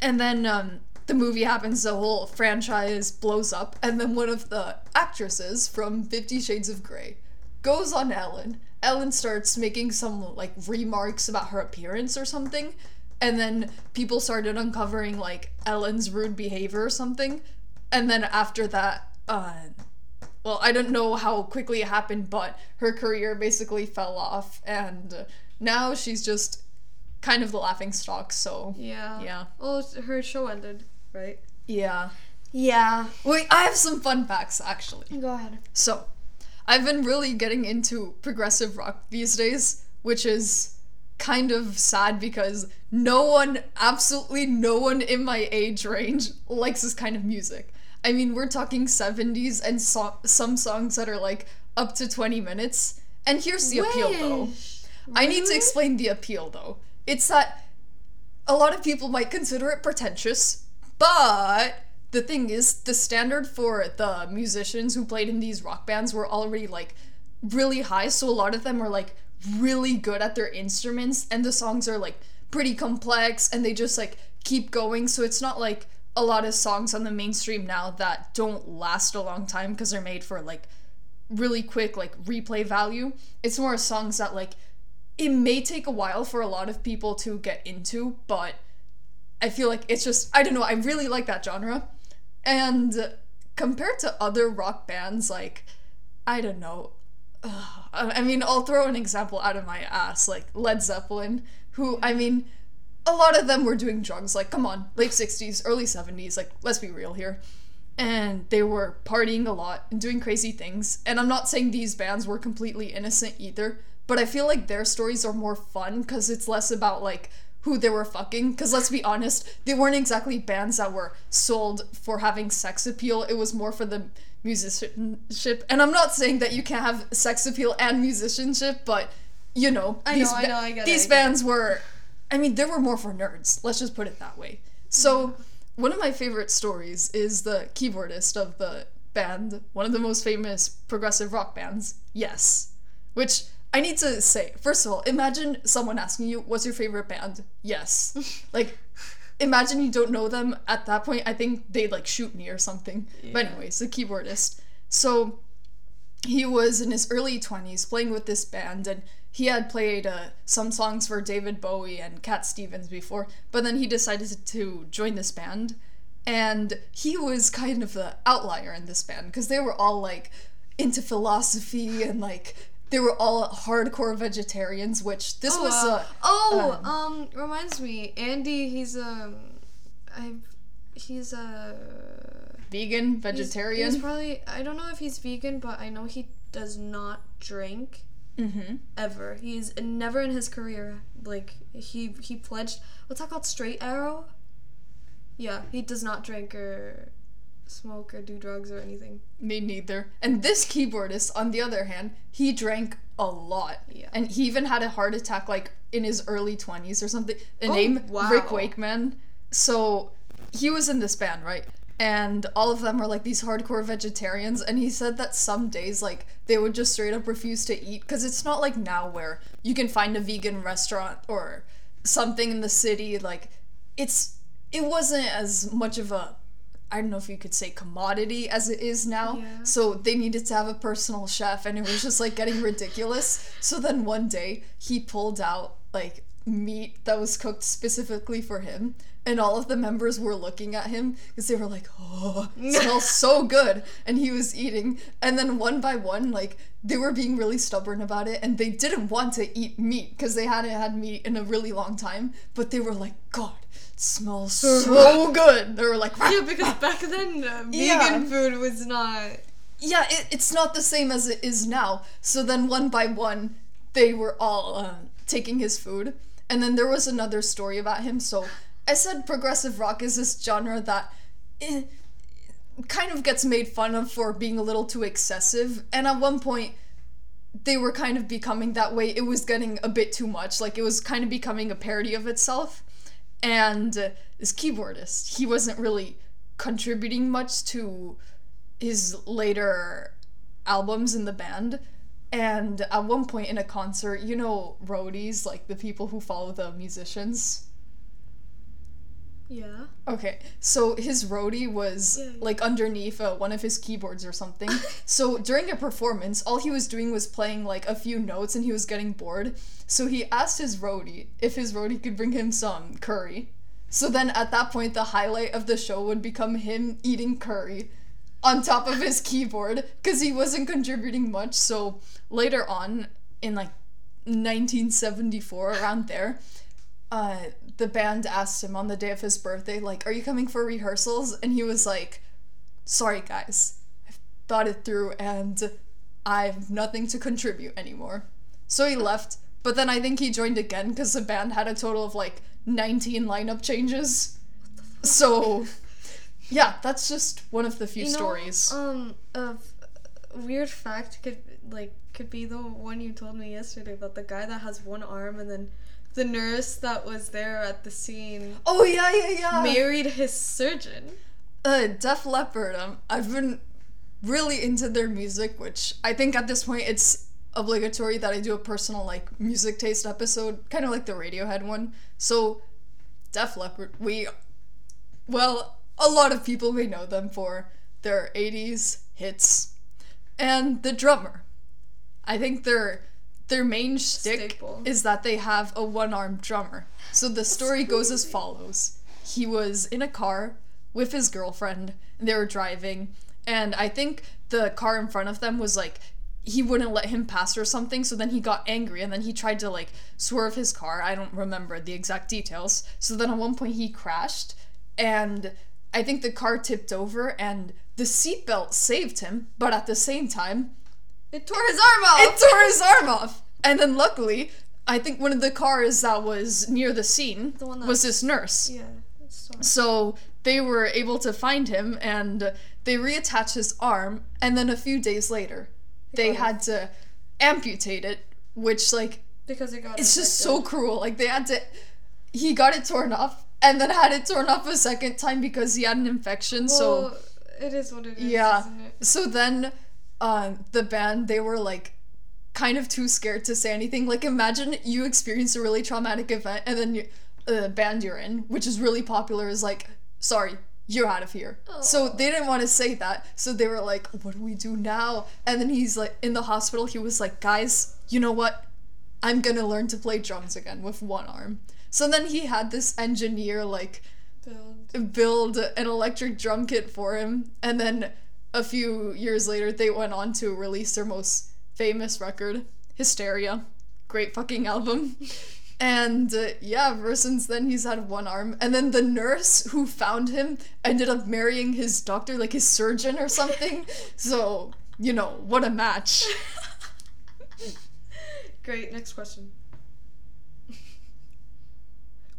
and then um, the movie happens. The whole franchise blows up, and then one of the actresses from Fifty Shades of Grey goes on Ellen. Ellen starts making some like remarks about her appearance or something, and then people started uncovering like Ellen's rude behavior or something, and then after that, uh, well, I don't know how quickly it happened, but her career basically fell off, and now she's just kind of the laughing stock. So Yeah. Yeah. Well, her show ended, right? yeah. Yeah. Wait, I have some fun facts actually. Go ahead. So, I've been really getting into progressive rock these days, which is kind of sad because no one, absolutely no one in my age range likes this kind of music. I mean, we're talking 70s and so- some songs that are like up to 20 minutes. And here's the appeal though. Wish. I need to explain the appeal though. It's that a lot of people might consider it pretentious, but the thing is, the standard for the musicians who played in these rock bands were already like really high, so a lot of them are like really good at their instruments, and the songs are like pretty complex and they just like keep going, so it's not like a lot of songs on the mainstream now that don't last a long time because they're made for like really quick like replay value. It's more songs that like it may take a while for a lot of people to get into, but I feel like it's just I don't know, I really like that genre. And compared to other rock bands like I don't know, ugh, I mean, I'll throw an example out of my ass like Led Zeppelin, who I mean, a lot of them were doing drugs like come on, late 60s, early 70s, like let's be real here and they were partying a lot and doing crazy things. And I'm not saying these bands were completely innocent either, but I feel like their stories are more fun because it's less about like who they were fucking. Because let's be honest, they weren't exactly bands that were sold for having sex appeal, it was more for the musicianship. And I'm not saying that you can't have sex appeal and musicianship, but you know, I these know, I know, I get it, these it. bands were I mean, there were more for nerds. Let's just put it that way. So, mm-hmm. one of my favorite stories is the keyboardist of the band, one of the most famous progressive rock bands, Yes. Which I need to say, first of all, imagine someone asking you, What's your favorite band? Yes. like, imagine you don't know them at that point. I think they'd like shoot me or something. But, Yeah. anyways, the keyboardist. So, he was in his early 20s playing with this band and he had played uh, some songs for David Bowie and Cat Stevens before, but then he decided to join this band. And he was kind of the outlier in this band because they were all like into philosophy and like they were all hardcore vegetarians, which this Oh, was wow. uh, oh, um, um, reminds me, Andy. He's um, I, he's a vegan, he's- vegetarian. He's, probably I don't know if he's vegan, but I know he does not drink mm-hmm. ever. He's never in his career like he he pledged. What's that called? Straight arrow. Yeah, he does not drink or smoke or do drugs or anything. Me neither. And this keyboardist, on the other hand, he drank a lot. Yeah. And he even had a heart attack like in his early 20s or something. A Oh, name wow. Rick Wakeman. So he was in this band, right? And all of them are like these hardcore vegetarians and he said that some days like they would just straight up refuse to eat because it's not like now where you can find a vegan restaurant or something in the city like it's it wasn't as much of a I don't know if you could say commodity as it is now. Yeah. So they needed to have a personal chef and it was just like getting ridiculous. So then one day he pulled out like meat that was cooked specifically for him and all of the members were looking at him because they were like, "Oh, it smells so good." And he was eating and then one by one like they were being really stubborn about it and they didn't want to eat meat because they hadn't had meat in a really long time, but they were like, "God, it smells so good." They were like, Yeah, because back then uh, vegan Yeah. food was not. yeah, it, it's not the same as it is now. So then one by one, they were all um, taking his food. And then there was another story about him. So I said progressive rock is this genre that eh, kind of gets made fun of for being a little too excessive. And at one point, they were kind of becoming that way. It was getting a bit too much. Like it was kind of becoming a parody of itself. And uh, this keyboardist, he wasn't really contributing much to his later albums in the band. And at one point in a concert, you know, roadies, like the people who follow the musicians. Yeah. Okay, so his roadie was Yeah. like underneath uh, one of his keyboards or something. so during a performance, all he was doing was playing like a few notes and he was getting bored. So he asked his roadie if his roadie could bring him some curry. So then at that point, the highlight of the show would become him eating curry on top of his keyboard because he wasn't contributing much. So later on, in like 1974, around there, uh, the band asked him on the day of his birthday, like, "Are you coming for rehearsals?" And he was like, "Sorry, guys, I've thought it through, and I have nothing to contribute anymore." So he left, but then I think he joined again because the band had a total of like 19 lineup changes. So, yeah, that's just one of the few You know, stories. Um, a weird fact could like could be the one you told me yesterday about the guy that has one arm and then the nurse that was there at the scene oh yeah, yeah, yeah. married his surgeon. uh, Def Leppard. Um, I've been really into their music, which I think at this point it's obligatory that I do a personal like music taste episode, kind of like the Radiohead one. So, Def Leppard, we, well, a lot of people may know them for their '80s hits, and the drummer. I think their their main shtick Staple. is that they have a one-armed drummer. So the story goes as follows: He was in a car with his girlfriend, and they were driving, and I think the car in front of them was like he wouldn't let him pass or something so then he got angry and then he tried to like swerve his car i don't remember the exact details so then at one point he crashed and i think the car tipped over and the seatbelt saved him but at the same time It tore his arm off. it tore his arm off. And then luckily, I think one of the cars that was near the scene The that- was this nurse. yeah. So they were able to find him and they reattached his arm. And then a few days later, they it. had to amputate it, which, like, Because it got it's just so cruel. Like, they had to. He got it torn off and then had it torn off a second time because he had an infection. so. It is what it is. Yeah. Isn't it? So then, um, the band they were like, kind of too scared to say anything. Like, imagine you experience a really traumatic event, and then you, the band you're in, which is really popular, is like, sorry. You're out of here. So they didn't want to say that. So they were like, what do we do now? And then he's like, in the hospital, he was like, guys, you know what? I'm gonna learn to play drums again with one arm. So then he had this engineer, like, Build. build an electric drum kit for him and then a few years later they went on to release their most famous record hysteria great fucking album and uh, yeah ever since then he's had one arm and then the nurse who found him ended up marrying his doctor like his surgeon or something so you know what a match Great. Next question.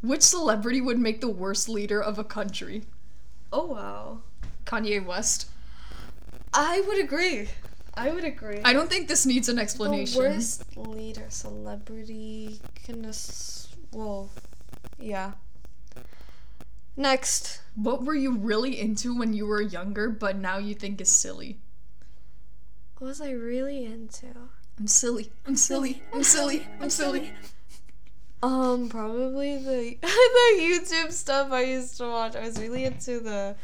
Which celebrity would make the worst leader of a country Oh wow. kanye west I would agree. I would agree. i don't think this needs an the explanation worst leader, celebrity, goodness. Well, yeah. Next. What were you really into when you were younger, but now you think is silly? What was I really into? I'm silly. I'm silly. I'm silly. I'm silly. Um, probably the the YouTube stuff I used to watch. I was really into the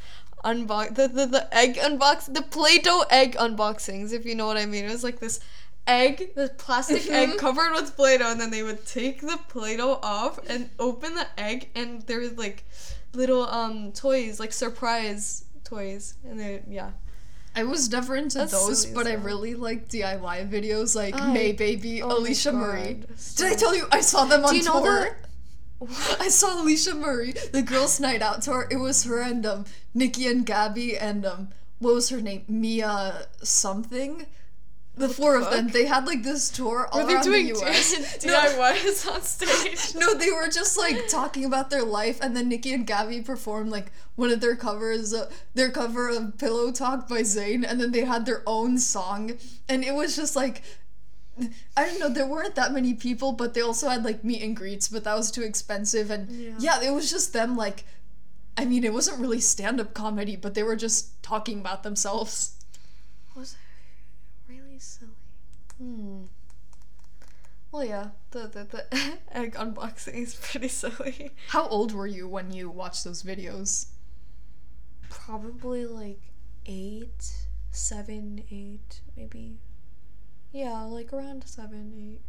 unbox the, the the egg unbox the Play-Doh egg unboxings, if you know what I mean. It was like this egg, the plastic egg covered with Play-Doh, and then they would take the Play-Doh off and open the egg, and there was like little um toys, like surprise toys, and they yeah. I was never into That's those, silly but I really like DIY videos like I- Maybaby, oh Alisha Marie. God, Did I tell you I saw them on Do you know tour? I saw Alisha Marie, the girls' night out tour. It was her and um Niki and Gabi and um what was her name? Mia something. The four of them. They had like this tour all Were they around doing the US. No, DIYs on stage? no, they were just like talking about their life, and then Niki and Gabi performed like one of their covers, uh, their cover of "Pillow Talk" by Zayn, and then they had their own song, and it was just like. I don't know, there weren't that many people, but they also had like meet and greets, but that was too expensive. And Yeah. yeah, it was just them like, I mean, it wasn't really stand up comedy, but they were just talking about themselves. was I really silly? Hmm. Well, yeah, the the, the egg unboxing is pretty silly. How old were you when you watched those videos? Probably like eight, seven, eight, maybe. Yeah, like around seven, eight,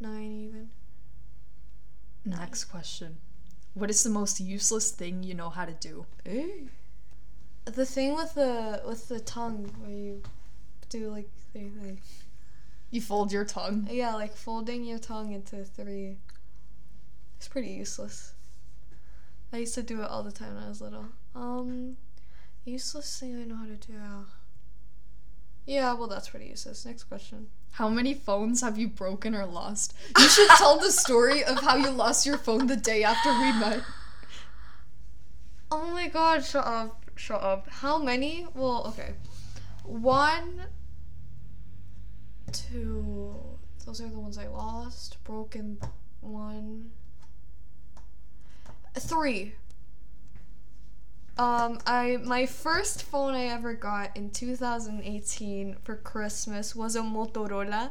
nine, even. Next question. What is the most useless thing you know how to do? The thing with the with the tongue where you do like three things. You fold your tongue. Yeah, like folding your tongue into three. It's pretty useless. I used to do it all the time when I was little. Um, useless thing I know how to do. Yeah, well, that's pretty useless. Next question. How many phones have you broken or lost? You should tell the story of how you lost your phone the day after we met. Oh my god, shut up. Shut up. How many? Well, okay. One, two. Those are the ones I lost. Broken one. Three. Um, I my first phone I ever got in 2018 for Christmas was a Motorola.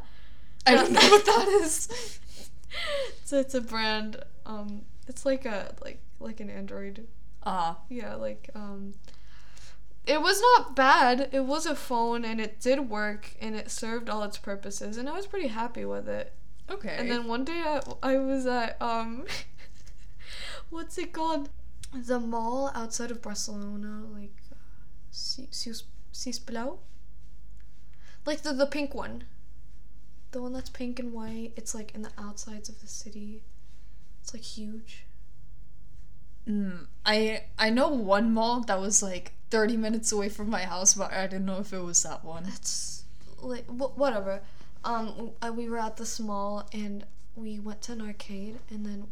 I don't know what that is. so it's a brand. Um, it's like a like like an Android Ah, yeah, like um it was not bad. It was a phone and it did work and it served all its purposes and I was pretty happy with it. okay. And then one day I, I was at um what's it called? The mall outside of Barcelona, like uh, Cis- Cisplau? Like the the pink one. The one that's pink and white. It's like in the outsides of the city. It's like huge. Mm, I I know one mall that was like 30 minutes away from my house, but I didn't know if it was that one. It's like wh- whatever. Um, uh, we were at this mall and we went to an arcade and then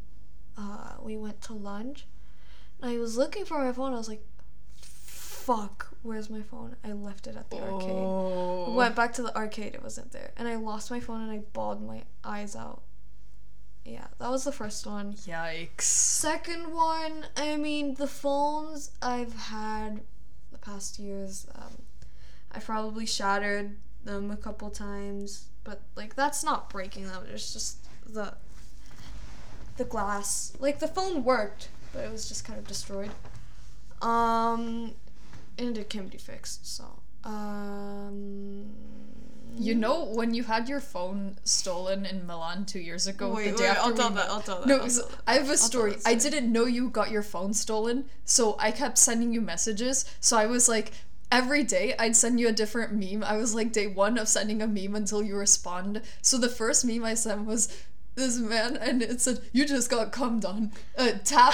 uh, we went to lunch. And I was looking for my phone. I was like, "Fuck, where's my phone? I left it at the arcade." Oh. Went back to the arcade. It wasn't there, and I lost my phone and I bawled my eyes out. Yeah, that was the first one. Yikes. Second one, I mean, the phones I've had the past years, um, I've probably shattered them a couple times, but like that's not breaking them. It's just the the glass. Like the phone worked, but it was just kind of destroyed. Um, and it can be fixed. So, um, You know when you had your phone stolen in Milan two years ago, Wait, the day wait, after I'll we tell met- that. I'll tell that. No, I'll tell that. I have a story. I story. didn't know you got your phone stolen, so I kept sending you messages. So I was like, every day I'd send you a different meme. I was like day one of sending a meme until you respond. So the first meme I sent was this man, and it said, "You just got cummed on." Uh, tap,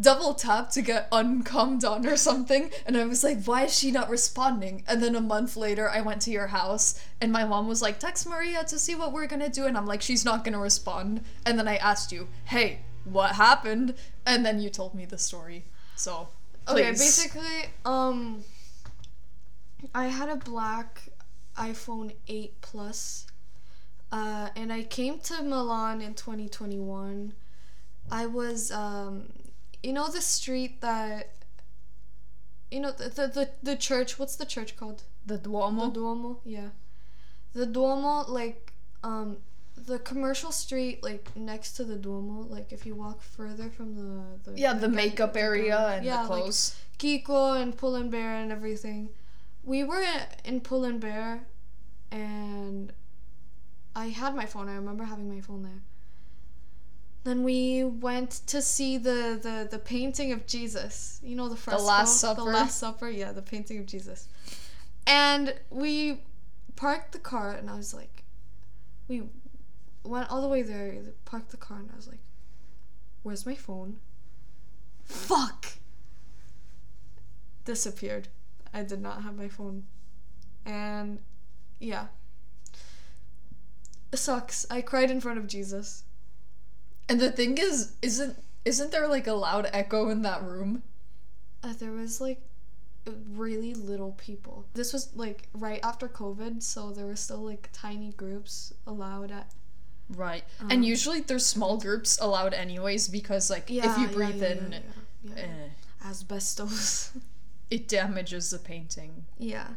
double tap to get uncummed on or something. And I was like, "Why is she not responding?" And then a month later, I went to your house, and my mom was like, "Text Maria to see what we're gonna do," and I'm like, "She's not gonna respond." And then I asked you, "Hey, what happened?" And then you told me the story. So, Okay, basically, um, I had a black iPhone 8 Plus, uh, and I came to Milan in 2021. I was, um, you know the street that you know the the, the, the church what's the church called The Duomo. the Duomo. yeah the duomo like um the commercial street like next to the duomo like if you walk further from the, the yeah, the like, makeup the area ground- and yeah, the like, clothes. Kiko and Pull and Bear and everything. We were in Pull and Bear, and I had my phone. I remember having my phone there. Then we went to see the the, the painting of Jesus. You know the fresco, Last Supper? The Last Supper, yeah, the painting of Jesus. And we parked the car, and I was like, we went all the way there, parked the car, and I was like, "Where's my phone?" Fuck disappeared. I did not have my phone. And yeah. Sucks. I cried in front of Jesus. And the thing is, isn't isn't there like a loud echo in that room? Uh, there was like really little people. This was like right after COVID, so there were still like tiny groups allowed at. Right. Um, and usually there's small groups allowed anyways because like Yeah, if you yeah, breathe yeah, in, yeah, yeah, yeah. eh, asbestos. it damages the painting. yeah.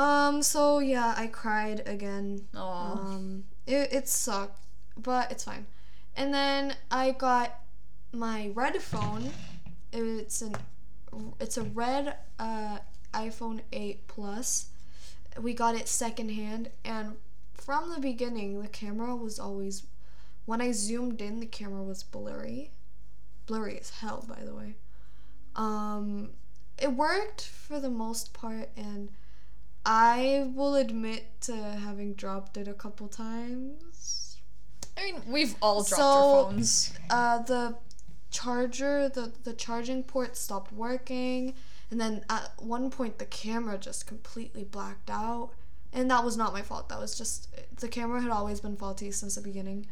Um. So yeah, I cried again. Oh. Um, it, it sucked, but it's fine. And then I got my red phone. It's an it's a red uh, iPhone 8 Plus. We got it secondhand, and from the beginning, the camera was always when I zoomed in, the camera was blurry, blurry as hell, by the way. Um, it worked for the most part, and I will admit to having dropped it a couple times. I mean, we've all dropped So- our phones. Uh, the charger, the the charging port stopped working, and then at one point the camera just completely blacked out. And that was not my fault. That was just the camera had always been faulty since the beginning.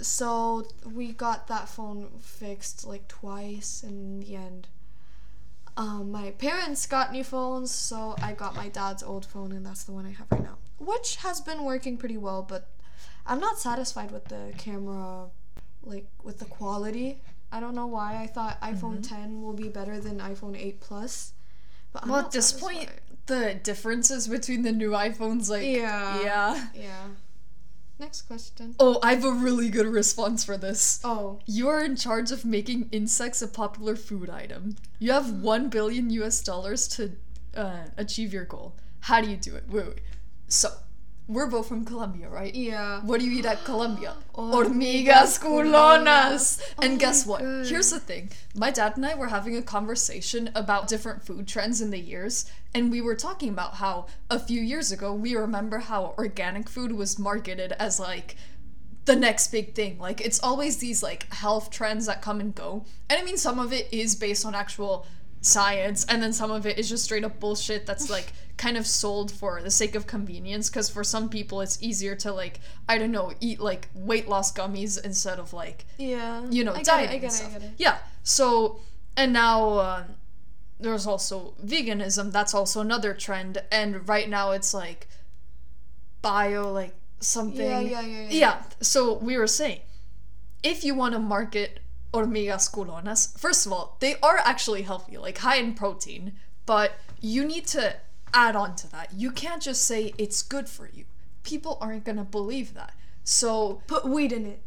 So we got that phone fixed like twice in the end. Um, my parents got new phones, so I got my dad's old phone, and that's the one I have right now, which has been working pretty well. But I'm not satisfied with the camera, like with the quality. I don't know why. I thought iPhone 10 will be better than iPhone 8 Plus, but I'm Well, at this point, the differences between the new iPhones, like, Yeah. yeah. yeah. Next question. Oh, I have a really good response for this. Oh, You are in charge of making insects a popular food item. You have one billion US dollars to uh, achieve your goal. How do you do it? Wait, wait. So, we're both from Colombia, right? yeah. What do you eat at Colombia? Oh, Hormigas Hormigas culonas. Oh And guess what? God. Here's the thing. My dad and I were having a conversation about different food trends in the years, and we were talking about how a few years ago we remember how organic food was marketed as like the next big thing. Like it's always these like health trends that come and go. And I mean some of it is based on actual science and then some of it is just straight up bullshit that's like kind of sold for the sake of convenience because for some people it's easier to like I don't know eat like weight loss gummies instead of like Yeah. you know I diet it, and stuff. It. Yeah. So and now um, there's also veganism. That's also another trend. And right now it's like bio like something. Yeah, yeah, yeah, yeah. Yeah. So we were saying, if you want to market hormigas culonas, first of all, they are actually healthy, like high in protein, but you need to add on to that. You can't just say it's good for you. People aren't gonna believe that. So Put weed in it.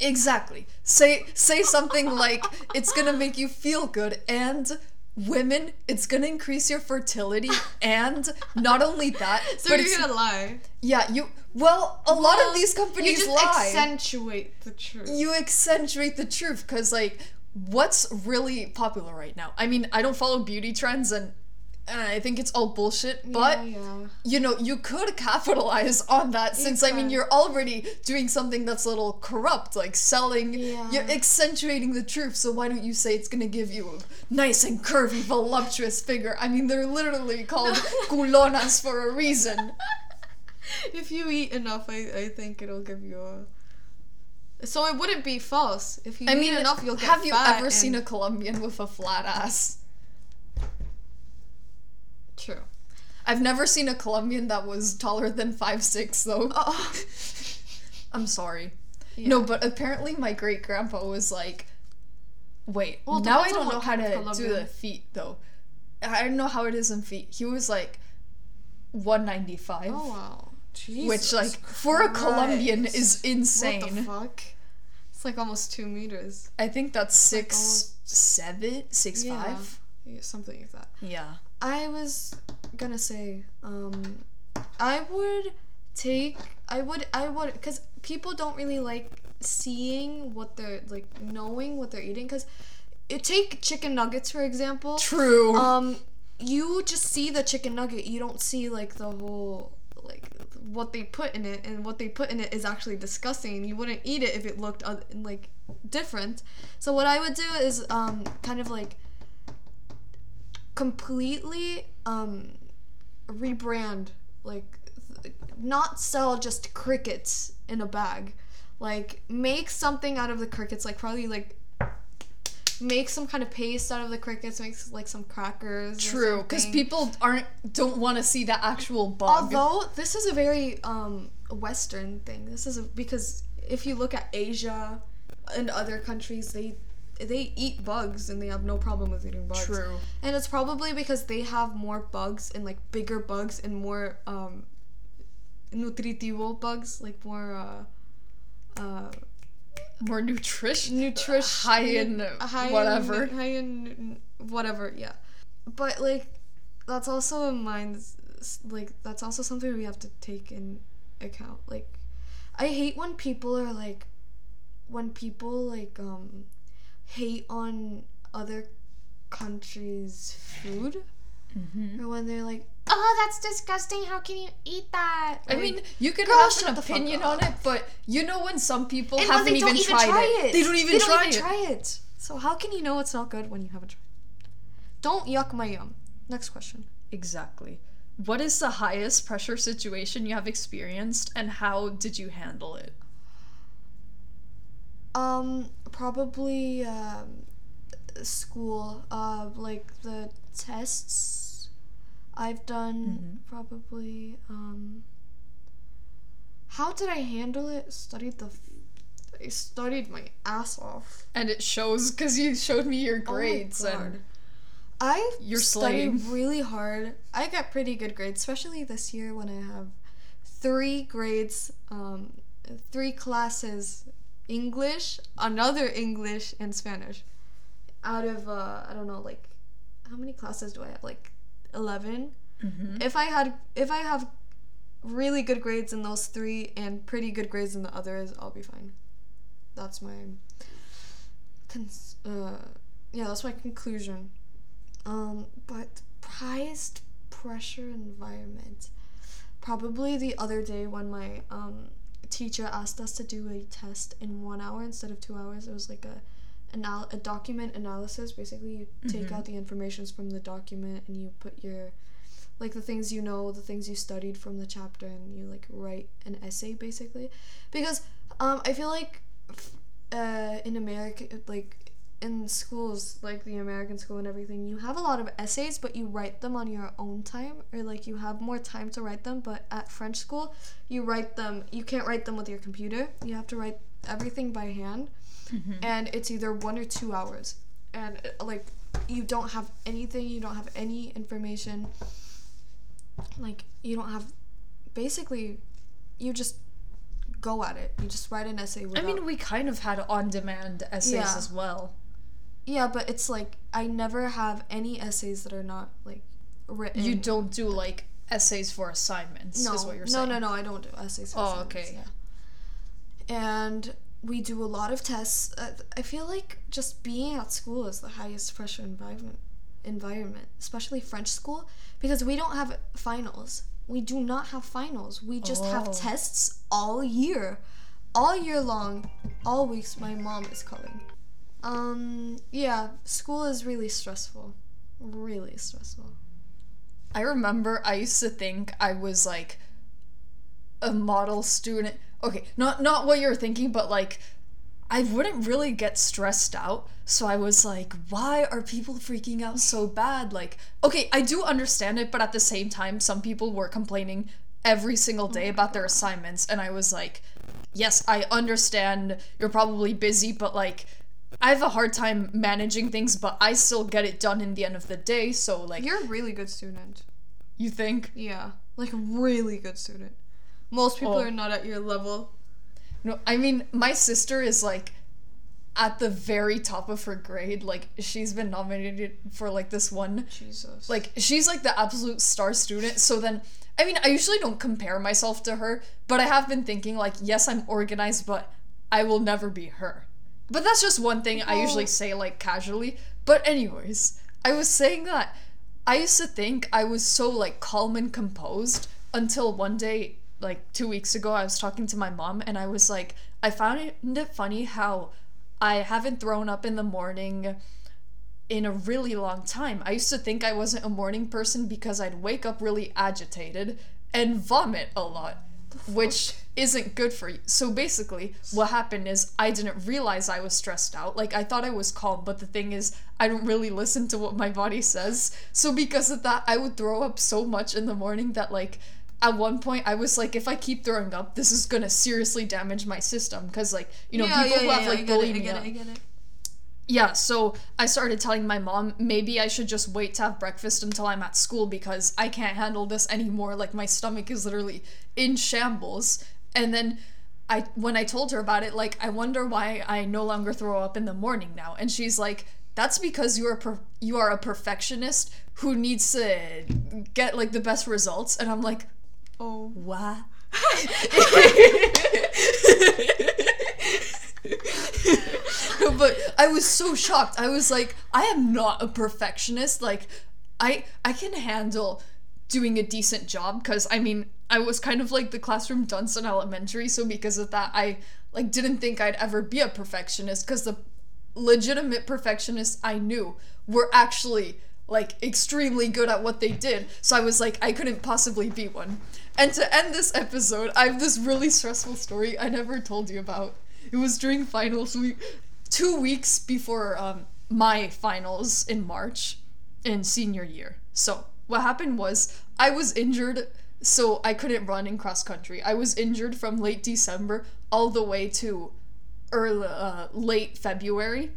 Exactly. Say say something like it's gonna make you feel good and women, it's gonna increase your fertility and not only that, So but you're it's, gonna lie. yeah, you well, a lot of these companies you just lie. accentuate the truth. you accentuate the truth because like what's really popular right now? I mean, I don't follow beauty trends and uh, I think it's all bullshit, but yeah, yeah. you know, you could capitalize on that since I mean you're already doing something that's a little corrupt, like selling. Yeah. You're accentuating the truth. So why don't you say it's gonna give you a nice and curvy, voluptuous figure? I mean, they're literally called culonas for a reason. if you eat enough, I, I think it'll give you a. So it wouldn't be false. If you I eat mean, enough, you'll get have you ever seen a Colombian with a flat ass? True. I've never seen a Colombian that was taller than five six though. Oh. I'm sorry. Yeah. No, but apparently my great grandpa was like Wait, Well, now I don't know how to do the feet though. I don't know how it is in feet. He was like 195. Oh wow. Jesus which like for a Colombian Christ. is What the insane. fuck? It's like almost two meters. I think that's like six almost- seven, six Yeah. five. Yeah, something like that. Yeah. I was gonna say, um, I would take, I would, I would, because people don't really like seeing what they're like, knowing what they're eating. Because you take chicken nuggets for example. True. Um, you just see the chicken nugget. You don't see like the whole like what they put in it, and what they put in it is actually disgusting. You wouldn't eat it if it looked uh, like different. So what I would do is um kind of like completely um rebrand like th- not sell just crickets in a bag. Like make something out of the crickets like probably like make some kind of paste out of the crickets make like some crackers True, because people aren't don't want to see the actual bug. although this is a very um western thing. This is a, because if you look at asia and other countries they they eat bugs and they have no problem with eating bugs True. and it's probably because they have more bugs and like bigger bugs and more um nutritivo bugs, like more uh uh More nutrition. nutrition High in whatever. high in whatever, yeah. But like that's also in mind like that's also something we have to take in account. Like I hate when people are like when people like um hate on other countries' food Mm-hmm. or when they're like, "Oh, that's disgusting. How can you eat that?" I mean, you can girl, have an opinion on it, but you know when some people And haven't don't even, tried, it. They don't even They try don't even it. try it. So how can you know it's not good when you haven't tried? Don't yuck my yum. Next question. Exactly. What is the highest pressure situation you have experienced, and how did you handle it? Um, probably um, school. Uh, like the tests I've done. Probably. Um, how did I handle it? Studied the. F- I studied my ass off. And it shows because you showed me your Oh grades, God. and I You're studied slaying. really hard. I got pretty good grades, especially this year when I have three grades, um, three classes: English, another English, and Spanish. Out of uh, I don't know, like how many classes do I have? Like 11 Mm-hmm. If I had, if I have really good grades in those three and pretty good grades in the others, I'll be fine. That's my. Cons- uh, yeah, that's my conclusion. Um, but prized pressure environment. Probably the other day when my um, teacher asked us to do a test in one hour instead of two hours. It was like a anal- a document analysis. Basically, you take out the informations from the document and you put your like the things you know, the things you studied from the chapter, and you like write an essay basically. Because um, I feel like uh, in America, like in schools, like the American school and everything, you have a lot of essays, but you write them on your own time, or like you have more time to write them. But at French school, you write them. You can't write them with your computer. You have to write everything by hand, and it's either one or two hours, and uh, like you don't have anything. You don't have any information. Like you don't have, basically, you just go at it. You just write an essay. I mean, we kind of had on-demand essays Yeah. as well. Yeah, but it's like I never have any essays that are not like written. You don't do like essays for assignments, no, is what you're no, saying. no, no. I don't do essays. For Oh, assignments, okay. Yeah. And we do a lot of tests. Uh, I feel like just being at school is the highest pressure environment. Environment, especially French school, because we don't have finals. We do not have finals. We just have Oh. tests all year, all year long, all weeks. My mom is calling. Um, yeah, school is really stressful. Really stressful. I remember I used to think I was like a model student. Okay, not not what you're thinking, but like I wouldn't really get stressed out. So I was like, why are people freaking out so bad? Like, okay, I do understand it, but at the same time, some people were complaining every single day about their assignments and I was like, yes, I understand you're probably busy, but like I have a hard time managing things, but I still get it done in the end of the day. So like, You're a really good student. you think? Yeah, like really good student. Most people Oh. are not at your level. No, I mean my sister is like at the very top of her grade. Like she's been nominated for like this one Jesus. like she's like the absolute star student so then i mean i usually don't compare myself to her but i have been thinking like yes i'm organized but i will never be her but that's just one thing i usually say like casually. But anyways i was saying that i used to think i was so like calm and composed until one day like two weeks ago i was talking to my mom and i was like i found it funny how i haven't thrown up in the morning in a really long time. I used to think I wasn't a morning person because I'd wake up really agitated and vomit a lot, which isn't good for you. So basically, what happened is I didn't realize I was stressed out. Like I thought I was calm, but the thing is, I don't really listen to what my body says. So because of that, I would throw up so much in the morning that like at one point I was like if I keep throwing up, this is to seriously damage my system cause like, you know, people who have like I get it, I bulimia get it, I get it. yeah, so I started telling my mom maybe I should just wait to have breakfast until I'm at school because I can't handle this anymore. Like my stomach is literally in shambles. And then I when I told her about it, like I wonder why I no longer throw up in the morning now. And she's like, "That's because you are per- you are a perfectionist who needs to get like the best results." And I'm like, Oh. "What?" but I was so shocked. I was like, I am not a perfectionist. Like, I I can handle doing a decent job because I mean I was kind of like the classroom dunce in elementary, so because of that I like didn't think I'd ever be a perfectionist because the legitimate perfectionists I knew were actually like extremely good at what they did. So I was like I couldn't possibly be one. And to end this episode, I have this really stressful story I never told you about. It was during finals week, two weeks before um, my finals in March in senior year. So what happened was I was injured, so I couldn't run in cross country. I was injured from late December all the way to early, uh, late February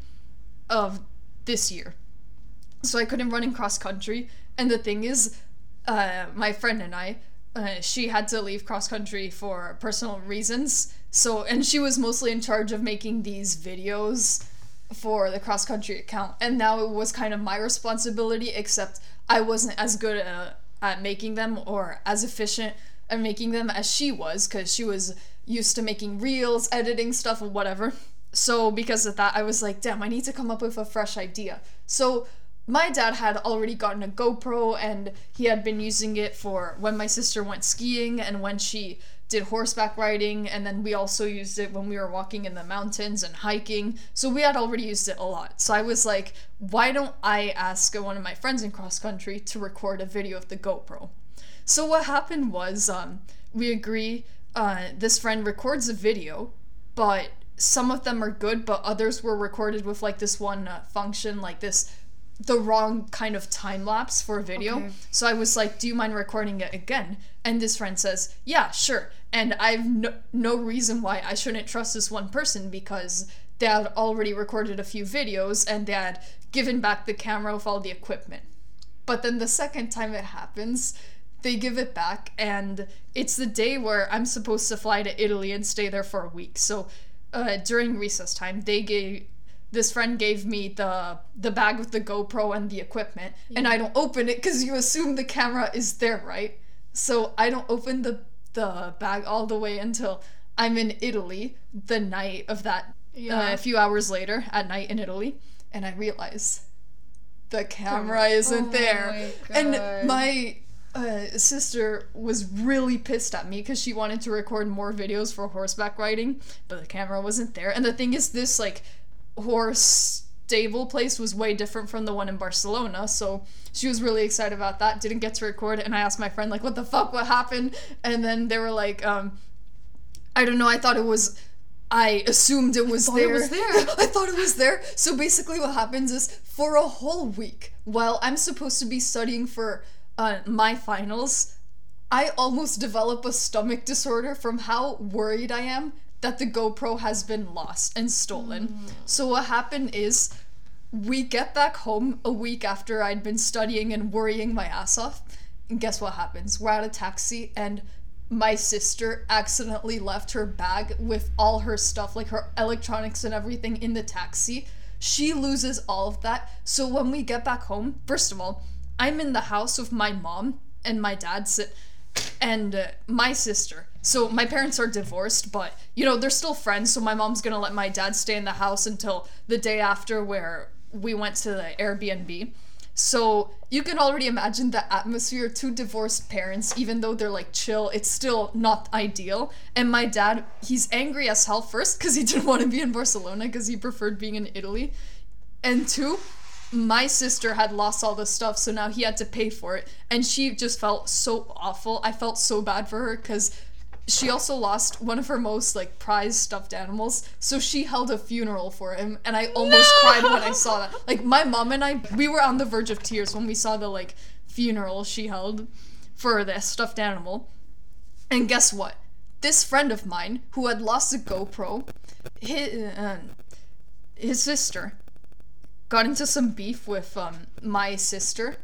of this year. So I couldn't run in cross country. And the thing is, uh, my friend and I, uh, she had to leave cross country for personal reasons. So, and she was mostly in charge of making these videos for the cross country account. And now it was kind of my responsibility, except I wasn't as good uh, at making them or as efficient at making them as she was, because she was used to making reels, editing stuff, or whatever. So, because of that, I was like, damn, I need to come up with a fresh idea. So, my dad had already gotten a GoPro and he had been using it for when my sister went skiing and when she did horseback riding and then we also used it when we were walking in the mountains and hiking. So we had already used it a lot. So I was like, why don't I ask one of my friends in cross country to record a video of the GoPro? So what happened was um, we agree uh, this friend records a video, but some of them are good, but others were recorded with like this one uh, function, like this the wrong kind of time lapse for a video. Okay. So I was like, "Do you mind recording it again?" And this friend says, "Yeah, sure." And I've no, no reason why I shouldn't trust this one person because they had already recorded a few videos and they had given back the camera with all the equipment. But then the second time it happens, they give it back, and it's the day where I'm supposed to fly to Italy and stay there for a week. So uh, during recess time, they gave this friend gave me the the bag with the GoPro and the equipment, and I don't open it because you assume the camera is there, right? So I don't open the the bag all the way until I'm in Italy the night of that. Yeah. Uh, a few hours later at night in Italy, and I realize the camera isn't Oh there. my. And my uh, sister was really pissed at me because she wanted to record more videos for horseback riding, but the camera wasn't there. And the thing is, this like horse stable place was way different from the one in Barcelona, so she was really excited about that. Didn't get to record, and I asked my friend like, "What the fuck? What happened?" And then they were like, um, "I don't know. I thought it was." I assumed it was there. it was there. I thought it was there. So basically, what happens is for a whole week, while I'm supposed to be studying for uh, my finals, I almost develop a stomach disorder from how worried I am that the GoPro has been lost and stolen. So what happened is we get back home a week after I'd been studying and worrying my ass off. And guess what happens? We're at a taxi and my sister accidentally left her bag with all her stuff, like her electronics and everything, in the taxi. She loses all of that. So when we get back home, first of all, I'm in the house with my mom and my dad sit and uh, my sister. So my parents are divorced, but you know, they're still friends, so my mom's going to let my dad stay in the house until the day after where we went to the Airbnb. So you can already imagine the atmosphere. Two divorced parents, even though they're like chill, it's still not ideal. And my dad, he's angry as hell first because he didn't want to be in Barcelona because he preferred being in Italy. And two, my sister had lost all the stuff, so now he had to pay for it. And she just felt so awful. I felt so bad for her because she also lost one of her most like prized stuffed animals so she held a funeral for him and i almost cried when i saw that. Like my mom and i we were on the verge of tears when we saw the like funeral she held for this stuffed animal. And guess what? This friend of mine who had lost a gopro his, uh, his sister got into some beef with um, my sister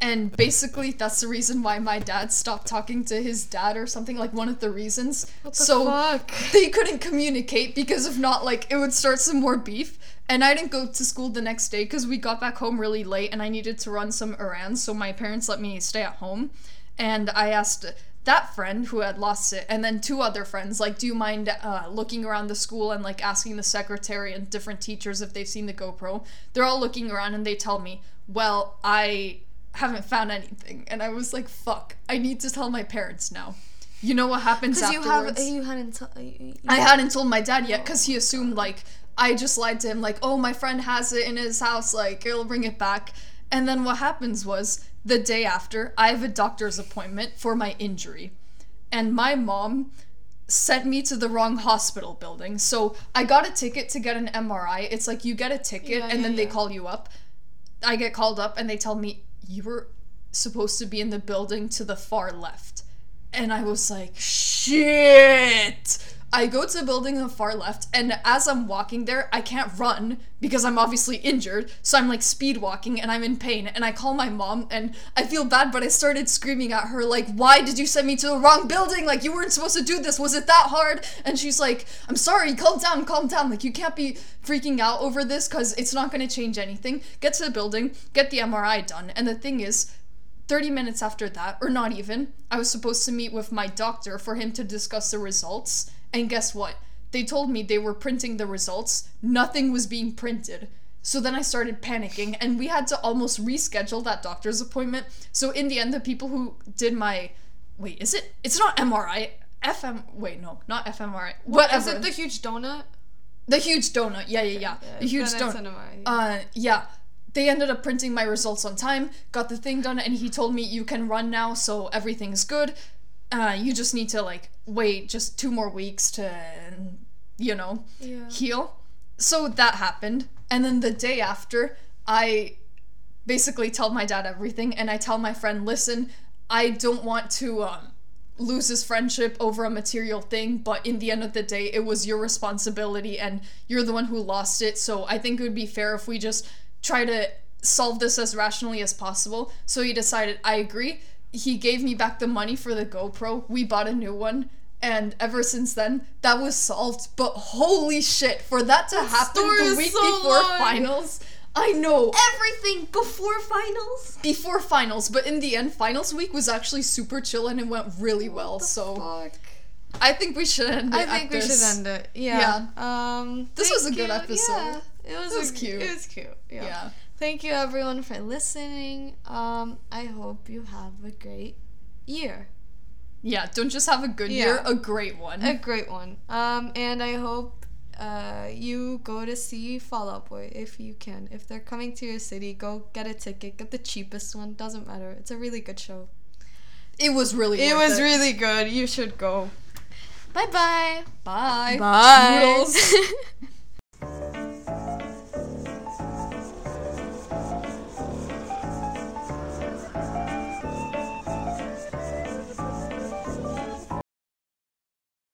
and basically that's the reason why my dad stopped talking to his dad or something like one of the reasons. What the so fuck? they couldn't communicate because if not like it would start some more beef. And i didn't go to school the next day because we got back home really late and i needed to run some errands. So my parents let me stay at home. And i asked that friend who had lost it and then two other friends like do you mind uh, looking around the school and like asking the secretary and different teachers if they've seen the gopro? They're all looking around and they tell me well i haven't found anything. And i was like fuck i need to tell my parents now. You know what happens Because you afterwards? have you hadn't. T- you, you- I hadn't told my dad yet oh. because he assumed like I just lied to him like oh my friend has it in his house like he'll bring it back. And then what happens was the day after I have a doctor's appointment for my injury. And my mom sent me to the wrong hospital building. So I got a ticket to get an MRI it's like you get a ticket Yeah, and yeah, then they call you up. I get called up and they tell me you were supposed to be in the building to the far left and I was like, shit. I go to the building on the far left, and as I'm walking there, I can't run because I'm obviously injured. So I'm like speed walking and I'm in pain. And I call my mom, and I feel bad, but I started screaming at her, like, why did you send me to the wrong building? Like, you weren't supposed to do this. Was it that hard? And she's like, I'm sorry, calm down, calm down. Like, you can't be freaking out over this because it's not going to change anything. Get to the building, get the MRI done. And the thing is, 30 minutes after that, or not even, I was supposed to meet with my doctor for him to discuss the results. And guess what? They told me they were printing the results. Nothing was being printed. So then I started panicking, and we had to almost reschedule that doctor's appointment. So in the end, the people who did my. Wait, is it? It's not MRI. FM. Wait, no, not FMRI. Whatever. Is it the huge donut? the huge donut. Yeah, yeah, yeah. the huge donut. MRI. Uh, yeah. They ended up printing my results on time, got the thing done, and he told me you can run now, so everything's good. Uh, you just need to like wait just two more weeks to, you know, Yeah. heal. So that happened, and then the day after, I basically tell my dad everything, and I tell my friend, listen, I don't want to um, lose his friendship over a material thing, but in the end of the day, it was your responsibility, and you're the one who lost it. So I think it would be fair if we just try to solve this as rationally as possible. So he decided, I agree. He gave me back the money for the GoPro. We bought a new one. And ever since then, that was solved. But holy shit, for that to happen the week so before long. finals, I know Everything before finals. before finals, but in the end, finals week was actually super chill and it went really well. So Fuck. I think we should end it. I think we this. should end it. Yeah. Um. This was a good you. episode. Yeah. It was, It was a- cute. It was cute. Yeah. Yeah. Thank you everyone for listening. Um. I hope you have a great year. Yeah, don't just have a good Yeah. year, a great one. A great one. Um. And I hope. Uh, you go to see Fall Out Boy if you can. If they're coming to your city, go get a ticket. Get the cheapest one. Doesn't matter. It's a really good show. it was really It was really good. You should go. Bye bye. Bye. Bye. Toodles.